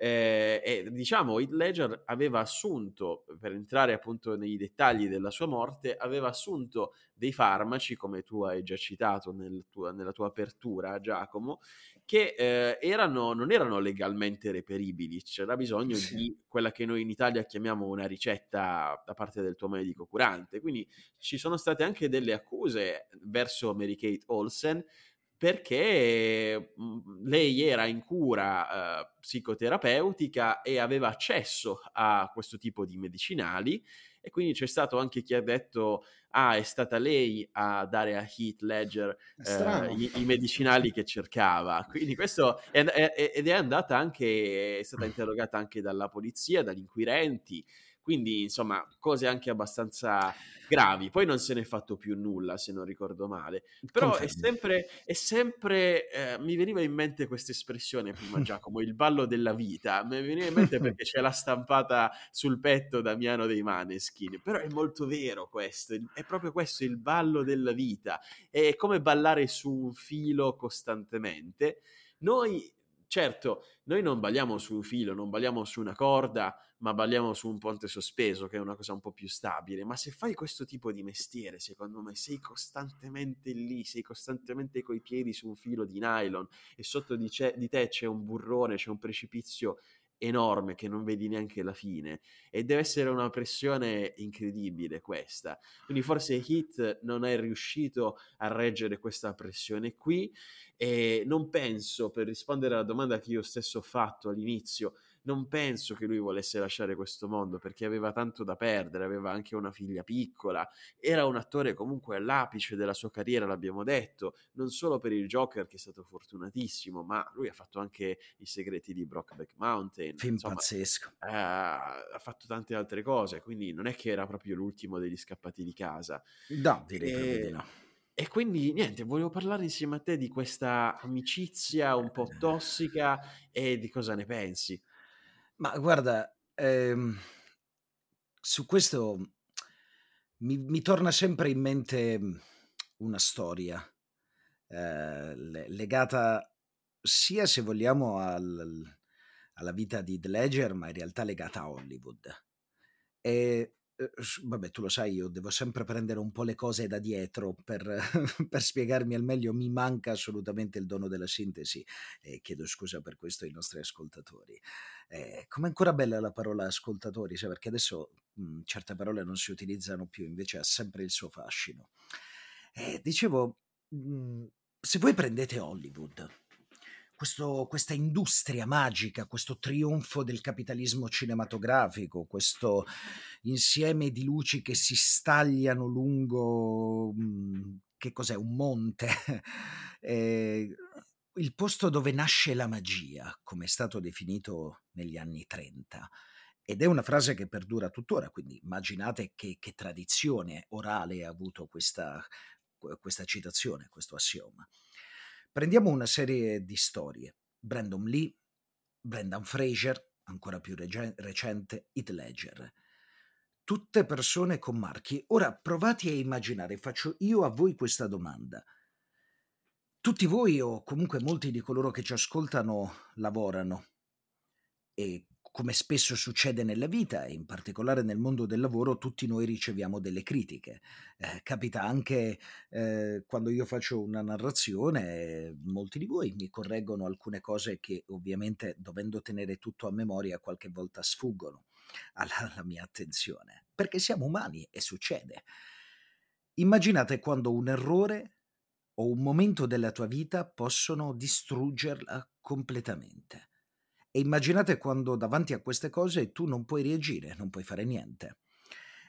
Eh, e diciamo, Heath Ledger aveva assunto, per entrare appunto nei dettagli della sua morte, aveva assunto dei farmaci, come tu hai già citato nel tuo, nella tua apertura, Giacomo, che eh, erano, non erano legalmente reperibili, c'era bisogno sì. di quella che noi in Italia chiamiamo una ricetta da parte del tuo medico curante. Quindi ci sono state anche delle accuse verso Mary Kate Olsen perché mhmm, lei era in cura eh, psicoterapeutica e aveva accesso a questo tipo di medicinali e quindi c'è stato anche chi ha detto ah è stata lei a dare a Heath Ledger eh, i, i, medicinali che cercava quindi questo è, è, ed è andata anche è stata interrogata anche dalla polizia dagli inquirenti quindi, insomma, cose anche abbastanza gravi. Poi non se ne è fatto più nulla, se non ricordo male. Però Confermi. è sempre, è sempre eh, mi veniva in mente questa espressione prima, Giacomo, il ballo della vita. Mi veniva in mente perché ce l'ha stampata sul petto Damiano dei Maneskin. Però è molto vero questo, è proprio questo il ballo della vita. È come ballare su un filo costantemente. Noi certo, noi non balliamo su un filo, non balliamo su una corda, ma balliamo su un ponte sospeso, che è una cosa un po' più stabile. Ma se fai questo tipo di mestiere, secondo me, sei costantemente lì, sei costantemente coi piedi su un filo di nylon e sotto di, di te c'è un burrone, c'è un precipizio enorme che non vedi neanche la fine e deve essere una pressione incredibile questa quindi forse Hit non è riuscito a reggere questa pressione qui e non penso per rispondere alla domanda che io stesso ho fatto all'inizio non penso che lui volesse lasciare questo mondo perché aveva tanto da perdere, aveva anche una figlia piccola, era un attore comunque all'apice della sua carriera, l'abbiamo detto, non solo per il Joker che è stato fortunatissimo, ma lui ha fatto anche i segreti di Brockback Mountain. Film Insomma, pazzesco. Eh, ha fatto tante altre cose, quindi non è che era proprio l'ultimo degli scappati di casa. No, direi e... proprio di no. E quindi niente, volevo parlare insieme a te di questa amicizia un po' tossica e di cosa ne pensi. Ma guarda, ehm, su questo mi, mi torna sempre in mente mhmm, una storia eh, legata sia, se vogliamo, al, alla vita di The Ledger, ma in realtà legata a Hollywood. E vabbè, tu lo sai, io devo sempre prendere un po' le cose da dietro per, per spiegarmi al meglio. Mi manca assolutamente il dono della sintesi e chiedo scusa per questo ai nostri ascoltatori. Eh, Come ancora bella la parola ascoltatori, sai, perché adesso mh, certe parole non si utilizzano più, invece ha sempre il suo fascino. Eh, dicevo, mh, se voi prendete Hollywood, questo, questa industria magica, questo trionfo del capitalismo cinematografico, questo insieme di luci che si stagliano lungo, mhmm, che cos'è, un monte, eh, il posto dove nasce la magia, come è stato definito negli anni 30. Ed è una frase che perdura tuttora, quindi immaginate che, che tradizione orale ha avuto questa, questa citazione, questo assioma. Prendiamo una serie di storie. Brandon Lee, Brendan Fraser, ancora più reg- recente, Heath Ledger. Tutte persone con marchi. Ora provate a immaginare, faccio io a voi questa domanda. Tutti voi o comunque molti di coloro che ci ascoltano lavorano e come spesso succede nella vita e in particolare nel mondo del lavoro, tutti noi riceviamo delle critiche. Eh, capita anche eh, quando io faccio una narrazione, molti di voi mi correggono alcune cose che ovviamente dovendo tenere tutto a memoria qualche volta sfuggono alla, alla mia attenzione, perché siamo umani e succede. Immaginate quando un errore o un momento della tua vita possono distruggerla completamente. E immaginate quando davanti a queste cose tu non puoi reagire, non puoi fare niente.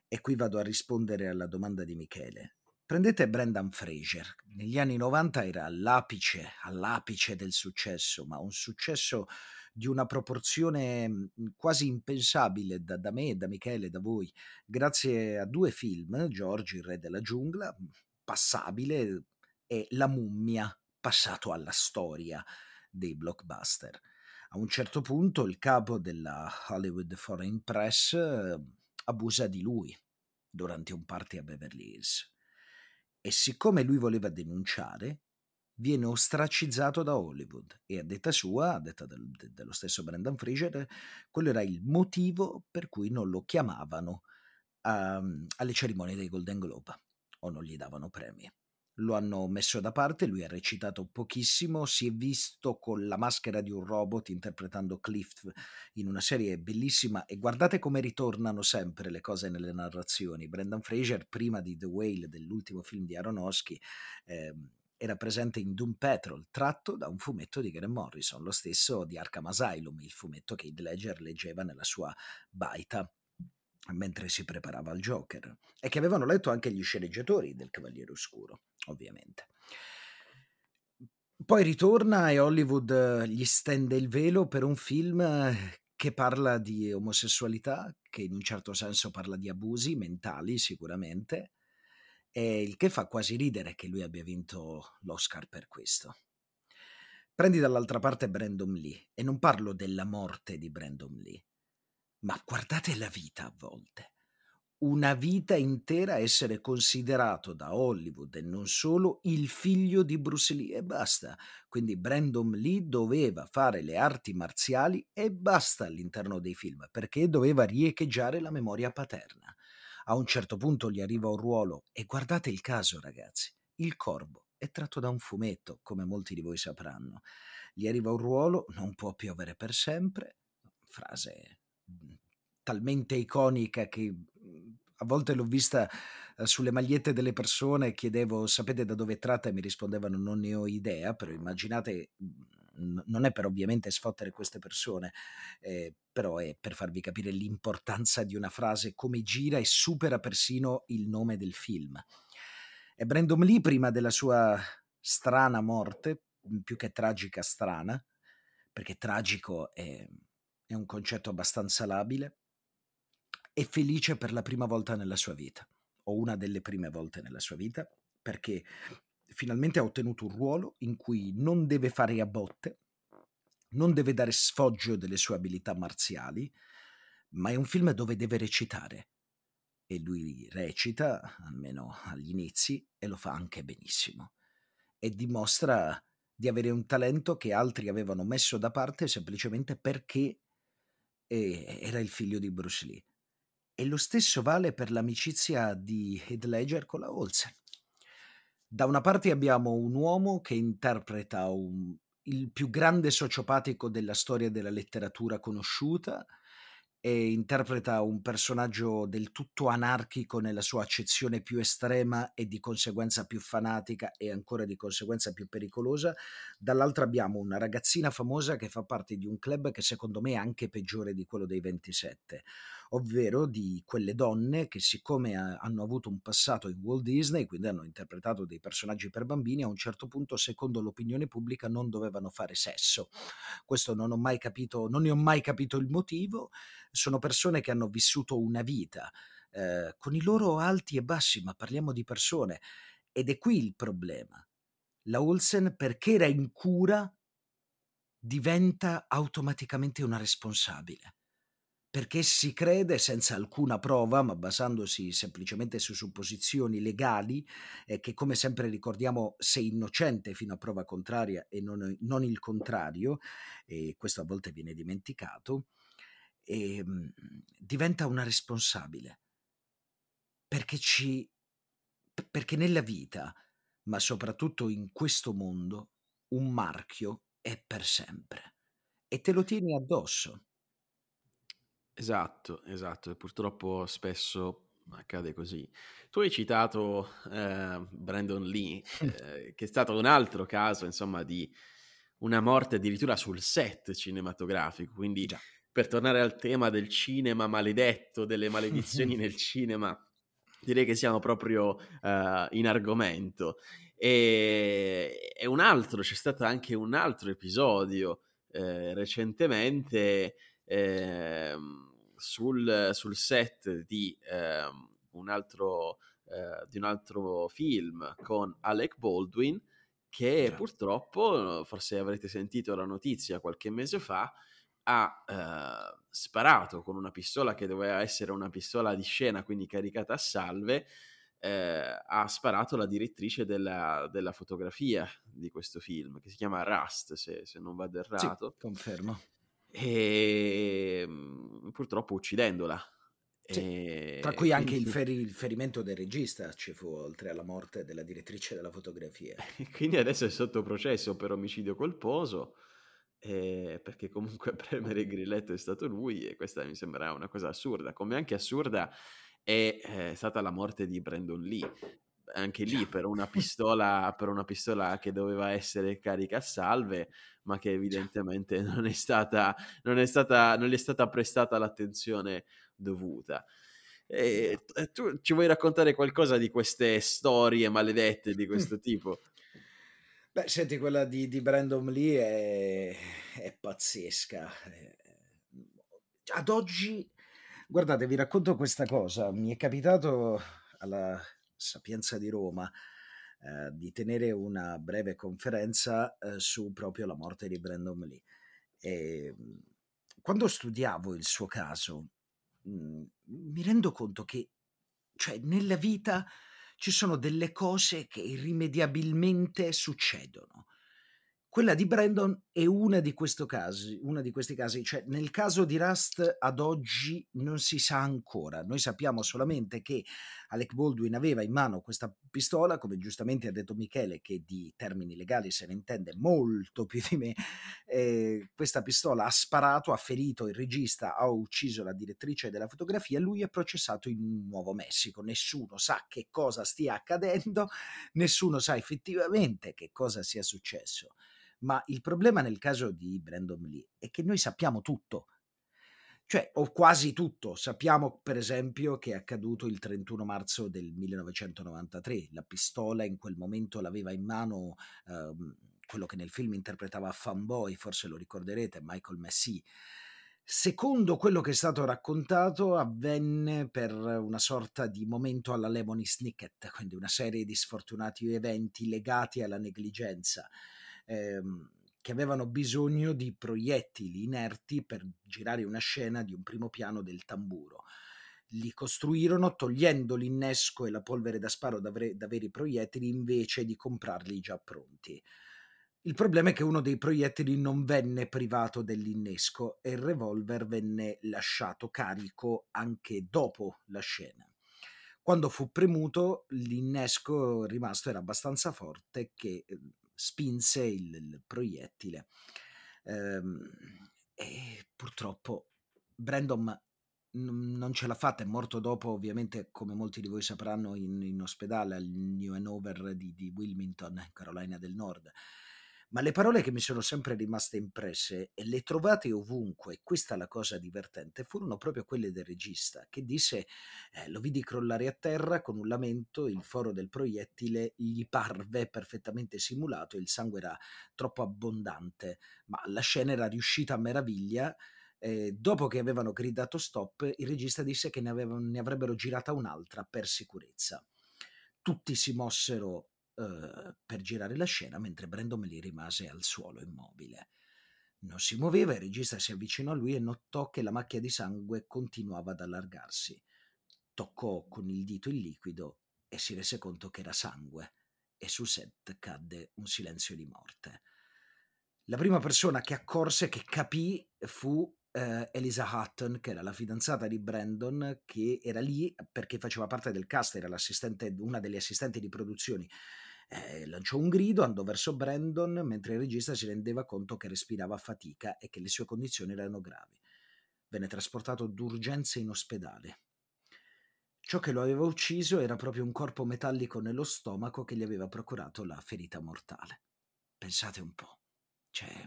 E qui vado a rispondere alla domanda di Michele. Prendete Brendan Fraser, negli anni 90 era all'apice, all'apice del successo, ma un successo di una proporzione mhmm, quasi impensabile da, da me, da Michele, da voi, grazie a due film, George, il re della giungla, mhmm, passabile, e La mummia, passato alla storia dei blockbuster. A un certo punto il capo della Hollywood Foreign Press ehm, abusa di lui durante un party a Beverly Hills e siccome lui voleva denunciare, viene ostracizzato da Hollywood e a detta sua, a detta del, de, dello stesso Brendan Fraser, quello era il motivo per cui non lo chiamavano a, alle cerimonie dei Golden Globe o non gli davano premi lo hanno messo da parte, lui ha recitato pochissimo, si è visto con la maschera di un robot interpretando Cliff in una serie bellissima e guardate come ritornano sempre le cose nelle narrazioni. Brendan Fraser, prima di The Whale, dell'ultimo film di Aronofsky, eh, era presente in Doom Patrol, tratto da un fumetto di Graham Morrison, lo stesso di Arkham Asylum, il fumetto che Heath Ledger leggeva nella sua baita mentre si preparava al Joker e che avevano letto anche gli sceneggiatori del Cavaliere Oscuro, ovviamente. Poi ritorna e Hollywood gli stende il velo per un film che parla di omosessualità, che in un certo senso parla di abusi mentali sicuramente, e il che fa quasi ridere che lui abbia vinto l'Oscar per questo. Prendi dall'altra parte Brandon Lee, e non parlo della morte di Brandon Lee, ma guardate la vita a volte. Una vita intera essere considerato da Hollywood e non solo il figlio di Bruce Lee e basta. Quindi Brandon Lee doveva fare le arti marziali e basta all'interno dei film perché doveva riecheggiare la memoria paterna. A un certo punto gli arriva un ruolo e guardate il caso ragazzi, il corvo è tratto da un fumetto, come molti di voi sapranno. Gli arriva un ruolo, non può piovere per sempre, frase talmente iconica che mhmm, a volte l'ho vista eh, sulle magliette delle persone, chiedevo sapete da dove tratta e mi rispondevano non ne ho idea, però immaginate, mhmm, non è per ovviamente sfottere queste persone, eh, però è per farvi capire l'importanza di una frase come gira e supera persino il nome del film. E Brandon Lee, prima della sua strana morte, più che tragica strana, perché tragico è è un concetto abbastanza labile, è felice per la prima volta nella sua vita, o una delle prime volte nella sua vita, perché finalmente ha ottenuto un ruolo in cui non deve fare a botte, non deve dare sfoggio delle sue abilità marziali, ma è un film dove deve recitare. E lui recita, almeno agli inizi, e lo fa anche benissimo. E dimostra di avere un talento che altri avevano messo da parte semplicemente perché e era il figlio di Bruce Lee. E lo stesso vale per l'amicizia di Heath Ledger con la Olsen. Da una parte abbiamo un uomo che interpreta un, il più grande sociopatico della storia della letteratura conosciuta, e interpreta un personaggio del tutto anarchico nella sua accezione più estrema e di conseguenza più fanatica e ancora di conseguenza più pericolosa. Dall'altra abbiamo una ragazzina famosa che fa parte di un club che secondo me è anche peggiore di quello dei 27 ovvero di quelle donne che siccome hanno avuto un passato in Walt Disney, quindi hanno interpretato dei personaggi per bambini, a un certo punto, secondo l'opinione pubblica, non dovevano fare sesso. Questo non ho mai capito, non ne ho mai capito il motivo. Sono persone che hanno vissuto una vita eh, con i loro alti e bassi, ma parliamo di persone. Ed è qui il problema. La Olsen, perché era in cura, diventa automaticamente una responsabile perché si crede senza alcuna prova, ma basandosi semplicemente su supposizioni legali, eh, che come sempre ricordiamo sei innocente fino a prova contraria e non, non il contrario, e questo a volte viene dimenticato, e, ehm, mh, diventa una responsabile. Perché, ci, perché nella vita, ma soprattutto in questo mondo, un marchio è per sempre e te lo tieni addosso. Esatto, esatto, e purtroppo spesso accade così. Tu hai citato eh, Brandon Lee, eh, che è stato un altro caso, insomma, di una morte addirittura sul set cinematografico, quindi per tornare al tema del cinema maledetto, delle maledizioni nel cinema, direi che siamo proprio uh, in argomento. E, e, un altro, c'è stato anche un altro episodio eh, recentemente eh, sul, sul, set di, eh, un altro, eh, di un altro film con Alec Baldwin che yeah. purtroppo, forse avrete sentito la notizia qualche mese fa, ha eh, sparato con una pistola che doveva essere una pistola di scena, quindi caricata a salve, eh, ha sparato la direttrice della, della, fotografia di questo film, che si chiama Rust, se, se non vado errato. Sì, confermo. E mm, purtroppo uccidendola. Sì, e, tra cui anche il, feri- il, ferimento del regista ci fu, oltre alla morte della direttrice della fotografia. quindi adesso è sotto processo per omicidio colposo eh, perché comunque a premere il grilletto è stato lui e questa mi sembra una cosa assurda, come anche assurda è eh, stata la morte di Brandon Lee, anche lì per una pistola, per una pistola che doveva essere carica a salve, ma che evidentemente non è stata, non è stata, non gli è stata prestata l'attenzione dovuta. E, tu ci vuoi raccontare qualcosa di queste storie maledette di questo tipo? Beh, senti, quella di, di Brandon Lee è, è pazzesca. Eh, ad oggi, guardate, vi racconto questa cosa. Mi è capitato alla Sapienza di Roma eh, di tenere una breve conferenza eh, su proprio la morte di Brandon Lee. E, quando studiavo il suo caso, mh, mm, mi rendo conto che, cioè, nella vita ci sono delle cose che irrimediabilmente succedono. Quella di Brandon è una di, casi, una di questi casi, cioè nel caso di Rust ad oggi non si sa ancora, noi sappiamo solamente che Alec Baldwin aveva in mano questa pistola, come giustamente ha detto Michele, che di termini legali se ne intende molto più di me, eh, questa pistola ha sparato, ha ferito il regista, ha ucciso la direttrice della fotografia, lui è processato in Nuovo Messico, nessuno sa che cosa stia accadendo, nessuno sa effettivamente che cosa sia successo. Ma il problema nel caso di Brandon Lee è che noi sappiamo tutto, cioè, o quasi tutto. Sappiamo, per esempio, che è accaduto il 31 marzo del 1993. La pistola in quel momento l'aveva in mano ehm, quello che nel film interpretava Fanboy, forse lo ricorderete, Michael Messi. Secondo quello che è stato raccontato, avvenne per una sorta di momento alla Lemony Snicket, quindi una serie di sfortunati eventi legati alla negligenza ehm, che avevano bisogno di proiettili inerti per girare una scena di un primo piano del tamburo. Li costruirono togliendo l'innesco e la polvere da sparo da, vre- da veri proiettili invece di comprarli già pronti. Il problema è che uno dei proiettili non venne privato dell'innesco e il revolver venne lasciato carico anche dopo la scena. Quando fu premuto, l'innesco rimasto era abbastanza forte che ehm, spinse il, il proiettile. Ehm, e purtroppo Brandon non ce l'ha fatta, è morto dopo, ovviamente, come molti di voi sapranno, in, in ospedale al New Hanover di, di Wilmington, Carolina del Nord. Ma le parole che mi sono sempre rimaste impresse e le trovate ovunque, questa è la cosa divertente, furono proprio quelle del regista che disse eh, lo vidi crollare a terra con un lamento, il foro del proiettile gli parve perfettamente simulato il sangue era troppo abbondante, ma la scena era riuscita a meraviglia. Eh, dopo che avevano gridato stop, il regista disse che ne, avevano, ne avrebbero girata un'altra per sicurezza. Tutti si mossero eh, per girare la scena mentre Brandon Lee rimase al suolo immobile. Non si muoveva, il regista si avvicinò a lui e notò che la macchia di sangue continuava ad allargarsi. Toccò con il dito il liquido e si rese conto che era sangue e sul set cadde un silenzio di morte. La prima persona che accorse, che capì, fu eh, Elisa Hutton, che era la fidanzata di Brandon, che era lì perché faceva parte del cast, era una delle assistenti di produzioni eh, lanciò un grido, andò verso Brandon mentre il regista si rendeva conto che respirava a fatica e che le sue condizioni erano gravi. Venne trasportato d'urgenza in ospedale. Ciò che lo aveva ucciso era proprio un corpo metallico nello stomaco che gli aveva procurato la ferita mortale. Pensate un po'. Cioè...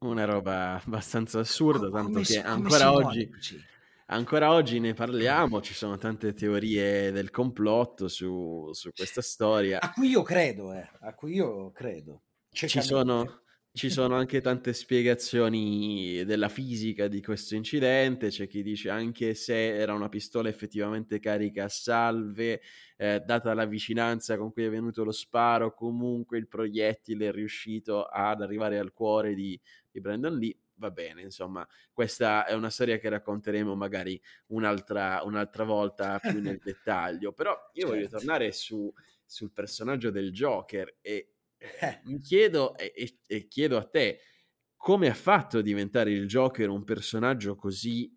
Una roba abbastanza assurda, tanto che ancora oggi... Ancora oggi ne parliamo, ci sono tante teorie del complotto su, su questa storia. A cui io credo, eh, a cui io credo. Ci sono, ci sono anche tante spiegazioni della fisica di questo incidente, c'è chi dice anche se era una pistola effettivamente carica a salve, eh, data la vicinanza con cui è venuto lo sparo, comunque il proiettile è riuscito ad arrivare al cuore di, di Brandon Lee va bene, insomma, questa è una storia che racconteremo magari un'altra, un'altra volta più nel dettaglio, però io certo. voglio tornare su, sul personaggio del Joker e eh. mi chiedo e, e, e chiedo a te come ha fatto a diventare il Joker un personaggio così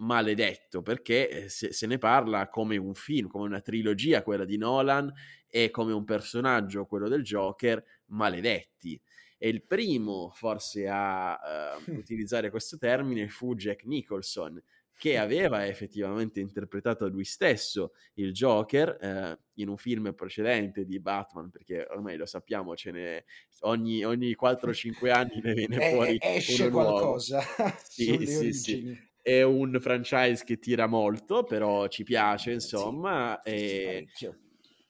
maledetto perché eh, se, se, ne parla come un film, come una trilogia, quella di Nolan, e come un personaggio, quello del Joker, maledetti. E il primo forse a uh, utilizzare questo termine fu Jack Nicholson, che aveva effettivamente interpretato lui stesso il Joker eh, in un film precedente di Batman, perché ormai lo sappiamo, ce ne, ogni, ogni 4-5 anni ne viene fuori esce qualcosa. sì, sì, sì. È un franchise che tira molto, però ci piace, insomma. Sì, e,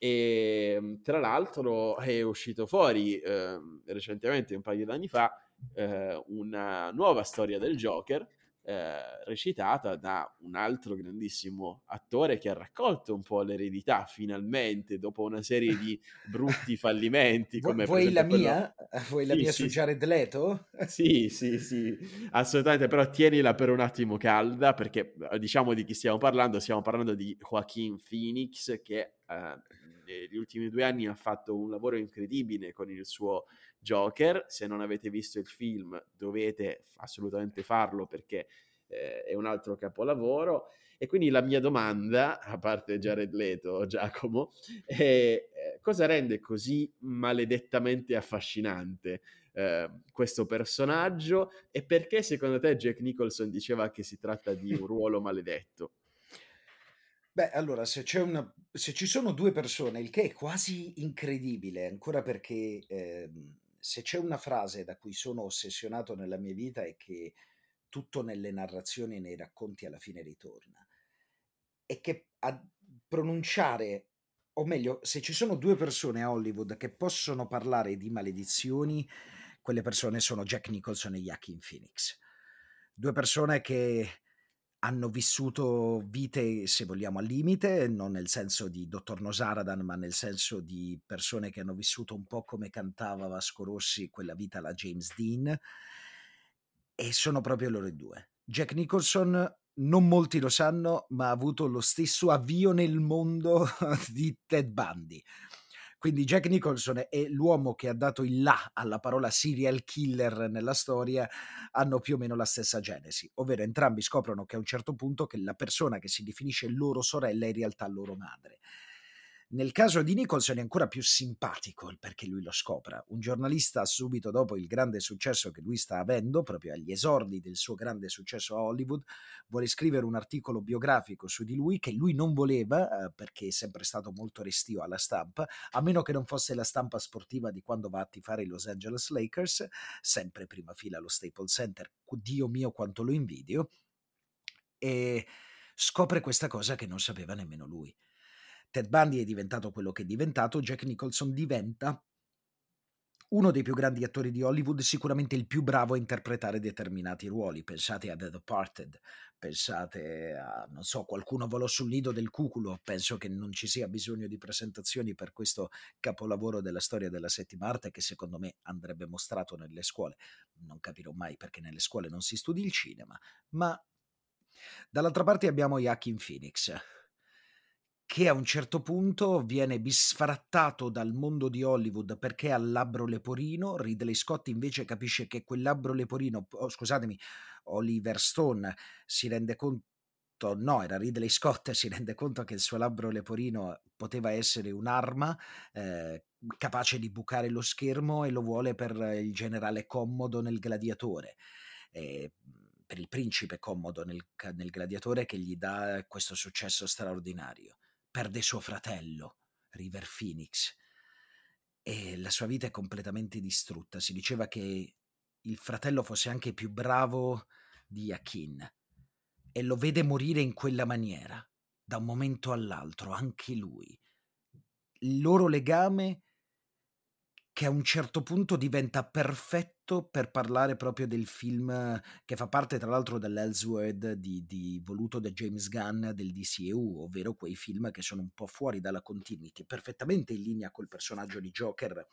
e ehm, tra l'altro è uscito fuori eh, recentemente, un paio di anni fa, eh, una nuova storia del Joker eh, recitata da un altro grandissimo attore che ha raccolto un po' l'eredità finalmente dopo una serie di brutti fallimenti. Come vuoi la quello... mia? Vuoi la sì, mia sì, su Jared Leto? Sì, sì, sì, assolutamente, però tienila per un attimo calda perché diciamo di chi stiamo parlando, stiamo parlando di Joaquin Phoenix che eh, negli ultimi due anni ha fatto un lavoro incredibile con il suo Joker. Se non avete visto il film dovete assolutamente farlo perché eh, è un altro capolavoro. E quindi la mia domanda, a parte Jared Leto, Giacomo, è eh, cosa rende così maledettamente affascinante eh, questo personaggio e perché secondo te Jack Nicholson diceva che si tratta di un ruolo maledetto? Beh, allora, se c'è una se ci sono due persone, il che è quasi incredibile, ancora perché, ehm, se c'è una frase da cui sono ossessionato nella mia vita è che tutto nelle narrazioni e nei racconti alla fine ritorna. E che a pronunciare o meglio, se ci sono due persone a Hollywood che possono parlare di maledizioni, quelle persone sono Jack Nicholson e Joaquin Phoenix. Due persone che hanno vissuto vite, se vogliamo, al limite, non nel senso di dottor Nosaradan, ma nel senso di persone che hanno vissuto un po' come cantava Vasco Rossi, quella vita alla James Dean, e sono proprio loro due. Jack Nicholson, non molti lo sanno, ma ha avuto lo stesso avvio nel mondo di Ted Bundy. Quindi Jack Nicholson e l'uomo che ha dato il là alla parola serial killer nella storia hanno più o meno la stessa genesi, ovvero entrambi scoprono che a un certo punto che la persona che si definisce loro sorella è in realtà loro madre. Nel caso di Nicholson è ancora più simpatico perché lui lo scopra. Un giornalista subito dopo il grande successo che lui sta avendo, proprio agli esordi del suo grande successo a Hollywood, vuole scrivere un articolo biografico su di lui che lui non voleva eh, perché è sempre stato molto restio alla stampa, a meno che non fosse la stampa sportiva di quando va a tifare i Los Angeles Lakers, sempre prima fila allo Staples Center. Dio mio quanto lo invidio. E scopre questa cosa che non sapeva nemmeno lui Ted Bundy è diventato quello che è diventato, Jack Nicholson diventa uno dei più grandi attori di Hollywood, sicuramente il più bravo a interpretare determinati ruoli. Pensate a The Departed, pensate a, non so, qualcuno volò sul nido del cuculo. Penso che non ci sia bisogno di presentazioni per questo capolavoro della storia della settima arte che secondo me andrebbe mostrato nelle scuole. Non capirò mai perché nelle scuole non si studi il cinema, ma dall'altra parte abbiamo Joaquin Phoenix che a un certo punto viene bisfrattato dal mondo di Hollywood perché ha il labbro leporino, Ridley Scott invece capisce che quel labbro leporino, oh, scusatemi, Oliver Stone si rende conto, no, era Ridley Scott, si rende conto che il suo labbro leporino poteva essere un'arma eh, capace di bucare lo schermo e lo vuole per il generale Commodo nel Gladiatore. Eh, per il principe Commodo nel, nel Gladiatore che gli dà questo successo straordinario perde suo fratello, River Phoenix, e la sua vita è completamente distrutta. Si diceva che il fratello fosse anche più bravo di Akin. e lo vede morire in quella maniera, da un momento all'altro, anche lui. Il loro legame che a un certo punto diventa perfetto per parlare proprio del film che fa parte tra l'altro dell'Elsword di, di, voluto da James Gunn del DCEU, ovvero quei film che sono un po' fuori dalla continuity, perfettamente in linea col personaggio di Joker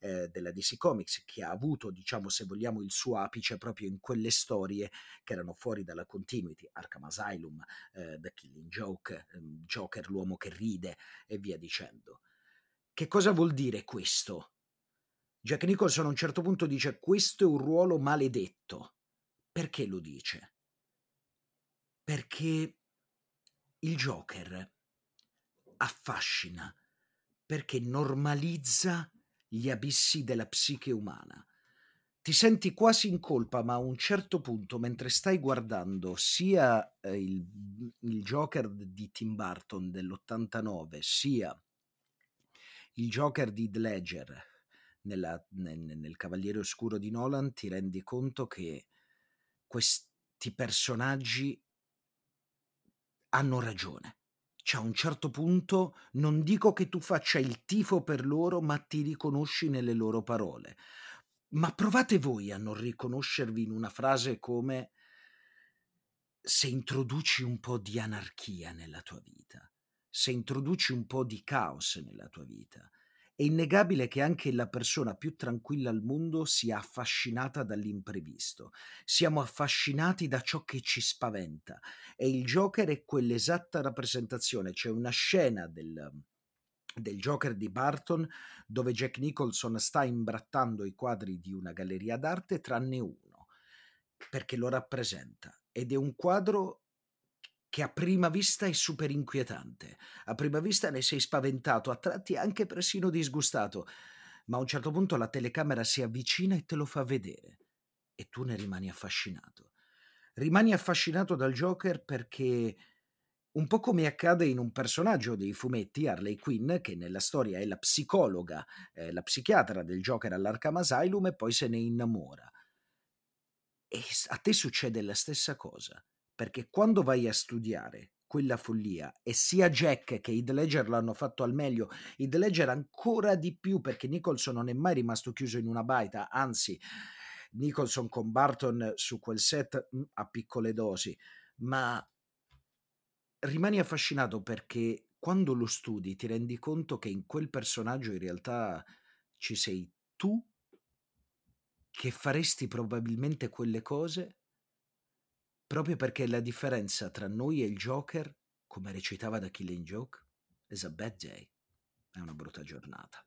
eh, della DC Comics, che ha avuto, diciamo, se vogliamo, il suo apice proprio in quelle storie che erano fuori dalla continuity, Arkham Asylum, eh, The Killing Joke, eh, Joker, l'uomo che ride e via dicendo. Che cosa vuol dire questo? Jack Nicholson a un certo punto dice questo è un ruolo maledetto. Perché lo dice? Perché il Joker affascina, perché normalizza gli abissi della psiche umana. Ti senti quasi in colpa, ma a un certo punto, mentre stai guardando sia eh, il, il Joker di Tim Burton dell'89, sia il Joker di The Ledger nella, nel, nel Cavaliere Oscuro di Nolan ti rendi conto che questi personaggi hanno ragione. Cioè a un certo punto non dico che tu faccia il tifo per loro, ma ti riconosci nelle loro parole. Ma provate voi a non riconoscervi in una frase come se introduci un po' di anarchia nella tua vita, se introduci un po' di caos nella tua vita, è innegabile che anche la persona più tranquilla al mondo sia affascinata dall'imprevisto. Siamo affascinati da ciò che ci spaventa e il Joker è quell'esatta rappresentazione. C'è una scena del, del Joker di Barton dove Jack Nicholson sta imbrattando i quadri di una galleria d'arte tranne uno perché lo rappresenta ed è un quadro che a prima vista è super inquietante. A prima vista ne sei spaventato, a tratti anche persino disgustato, ma a un certo punto la telecamera si avvicina e te lo fa vedere e tu ne rimani affascinato. Rimani affascinato dal Joker perché un po' come accade in un personaggio dei fumetti, Harley Quinn, che nella storia è la psicologa, eh, la psichiatra del Joker all'Arkham Asylum e poi se ne innamora. E a te succede la stessa cosa perché quando vai a studiare quella follia e sia Jack che Heath Ledger l'hanno fatto al meglio, Heath Ledger ancora di più perché Nicholson non è mai rimasto chiuso in una baita, anzi Nicholson con Barton su quel set mm, a piccole dosi, ma rimani affascinato perché quando lo studi ti rendi conto che in quel personaggio in realtà ci sei tu che faresti probabilmente quelle cose proprio perché la differenza tra noi e il Joker, come recitava da Killing Joke, is a bad day. È una brutta giornata.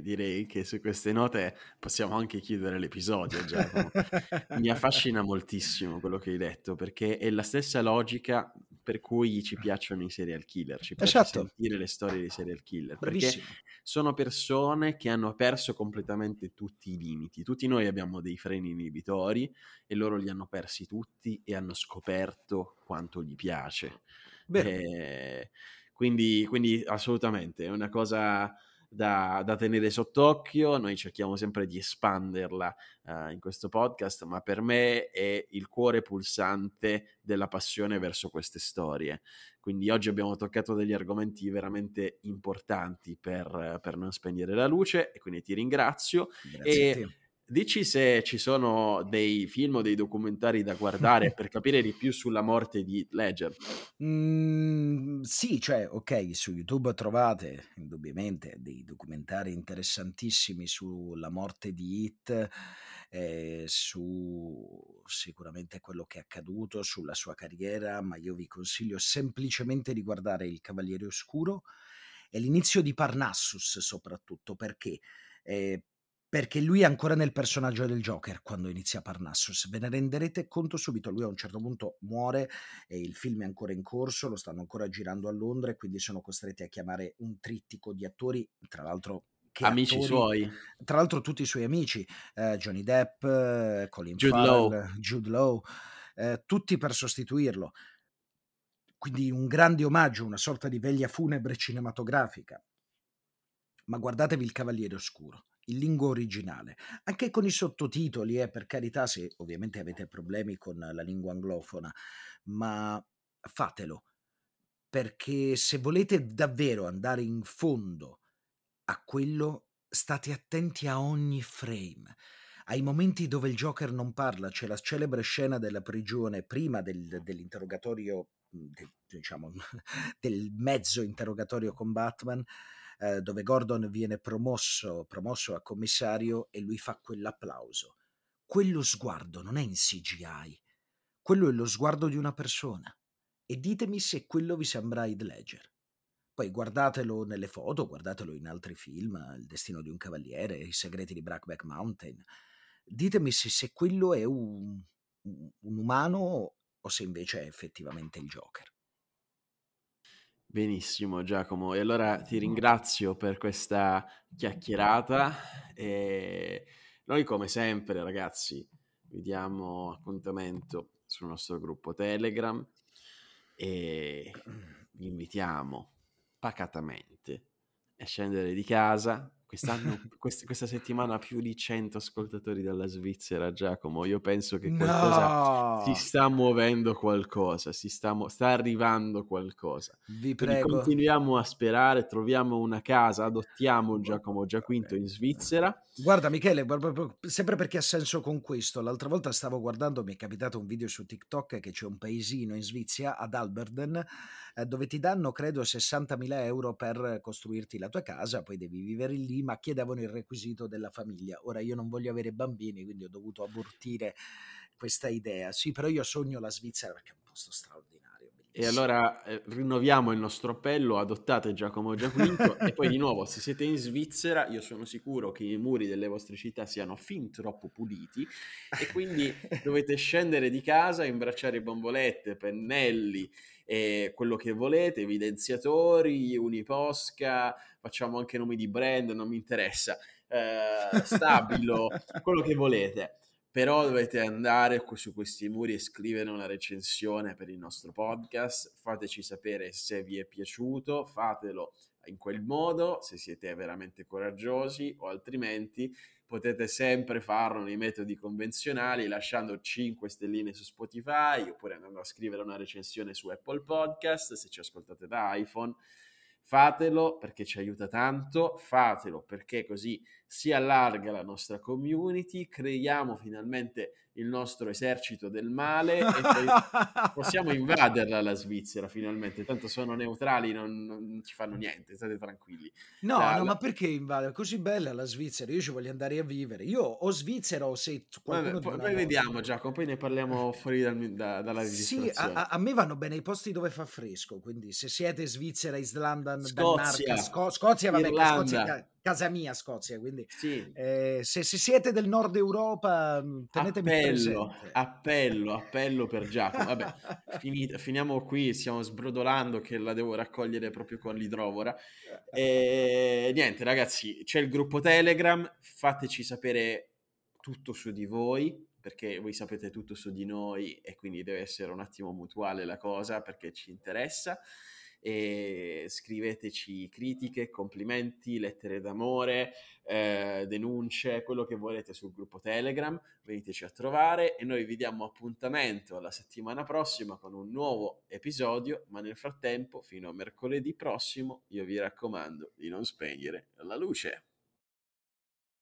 direi che su queste note possiamo anche chiudere l'episodio. Giacomo. Mi affascina moltissimo quello che hai detto perché è la stessa logica per cui ci piacciono i serial killer, ci piace esatto. sentire le storie dei serial killer Bravissimo. perché sono persone che hanno perso completamente tutti i limiti. Tutti noi abbiamo dei freni inibitori e loro li hanno persi tutti e hanno scoperto quanto gli piace. Eh, quindi, quindi assolutamente è una cosa da, da, tenere sott'occhio, noi cerchiamo sempre di espanderla uh, in questo podcast, ma per me è il cuore pulsante della passione verso queste storie. Quindi oggi abbiamo toccato degli argomenti veramente importanti per, per non spegnere la luce e quindi ti ringrazio. Grazie e Dici se ci sono dei film o dei documentari da guardare per capire di più sulla morte di Ledger. Mm, sì, cioè, ok, su YouTube trovate indubbiamente dei documentari interessantissimi sulla morte di Hit, eh, su sicuramente quello che è accaduto, sulla sua carriera, ma io vi consiglio semplicemente di guardare Il Cavaliere Oscuro e l'inizio di Parnassus soprattutto perché... Eh, perché lui è ancora nel personaggio del Joker quando inizia Parnassus. Ve ne renderete conto subito. Lui a un certo punto muore e il film è ancora in corso, lo stanno ancora girando a Londra e quindi sono costretti a chiamare un trittico di attori, tra l'altro amici attori, suoi. Tra l'altro tutti i suoi amici, eh, Johnny Depp, eh, Colin Jude Farrell, Lowe. Jude Law, eh, tutti per sostituirlo. Quindi un grande omaggio, una sorta di veglia funebre cinematografica. Ma guardatevi Il Cavaliere Oscuro in lingua originale, anche con i sottotitoli, eh, per carità, se ovviamente avete problemi con la lingua anglofona, ma fatelo, perché se volete davvero andare in fondo a quello, state attenti a ogni frame, ai momenti dove il Joker non parla. C'è la celebre scena della prigione prima del, dell'interrogatorio, del, diciamo, del mezzo interrogatorio con Batman, eh, dove Gordon viene promosso, promosso a commissario e lui fa quell'applauso. Quello sguardo non è in CGI, quello è lo sguardo di una persona. E ditemi se quello vi sembra Heath Ledger. Poi guardatelo nelle foto, guardatelo in altri film, Il destino di un cavaliere, I segreti di Brackback Mountain. Ditemi se, se quello è un, un umano o se invece è effettivamente il Joker. Benissimo Giacomo, e allora ti ringrazio per questa chiacchierata e noi come sempre ragazzi vi diamo appuntamento sul nostro gruppo Telegram e vi invitiamo pacatamente a scendere di casa Quest'anno, quest- questa settimana più di 100 ascoltatori dalla Svizzera, Giacomo. Io penso che qualcosa no! si sta muovendo qualcosa, si sta, mo- sta arrivando qualcosa. Vi prego. Quindi continuiamo a sperare, troviamo una casa, adottiamo Giacomo Giaquinto in Svizzera. Guarda Michele, sempre perché ha senso con questo, l'altra volta stavo guardando, mi è capitato un video su TikTok che c'è un paesino in Svizzera, ad Alberden, eh, dove ti danno credo 60.000 euro per costruirti la tua casa, poi devi vivere lì, ma chiedevano il requisito della famiglia. Ora io non voglio avere bambini, quindi ho dovuto abortire questa idea. Sì, però io sogno la Svizzera perché è un posto straordinario. E allora eh, rinnoviamo il nostro appello, adottate Giacomo Giaquinto. E poi di nuovo, se siete in Svizzera, io sono sicuro che i muri delle vostre città siano fin troppo puliti. E quindi dovete scendere di casa, imbracciare bombolette, pennelli, e quello che volete, evidenziatori, uniposca, facciamo anche nomi di brand, non mi interessa, eh, stabilo, quello che volete. Però dovete andare su questi muri e scrivere una recensione per il nostro podcast, fateci sapere se vi è piaciuto, fatelo in quel modo, se siete veramente coraggiosi o altrimenti potete sempre farlo nei metodi convenzionali lasciando 5 stelline su Spotify oppure andando a scrivere una recensione su Apple Podcast se ci ascoltate da iPhone. Fatelo perché ci aiuta tanto, fatelo perché così si allarga la nostra community, creiamo finalmente il nostro esercito del male e poi possiamo invaderla la Svizzera finalmente, tanto sono neutrali, non, non ci fanno niente, state tranquilli. No, la, no, la... ma perché invadere? Così bella la Svizzera, io ci voglio andare a vivere, io o Svizzera o se qualcuno Vabbè, poi, vediamo Giacomo, poi ne parliamo fuori dal, da, dalla registrazione. Sì, a, a, me vanno bene i posti dove fa fresco, quindi se siete Svizzera, Islanda, Scozia, Danimarca, Sco- Scozia, vabbè, Irlanda. Scozia, casa mia Scozia, quindi sì. eh, se, se, siete del nord Europa mm, tenetemi appello, presente. Appello, appello per Giacomo. Vabbè, finito, finiamo qui, stiamo sbrodolando che la devo raccogliere proprio con l'idrovora. E niente ragazzi, c'è il gruppo Telegram, fateci sapere tutto su di voi, perché voi sapete tutto su di noi e quindi deve essere un attimo mutuale la cosa perché ci interessa e scriveteci critiche, complimenti, lettere d'amore, eh, denunce, quello che volete sul gruppo Telegram, veniteci a trovare e noi vi diamo appuntamento la settimana prossima con un nuovo episodio, ma nel frattempo fino a mercoledì prossimo io vi raccomando di non spegnere la luce.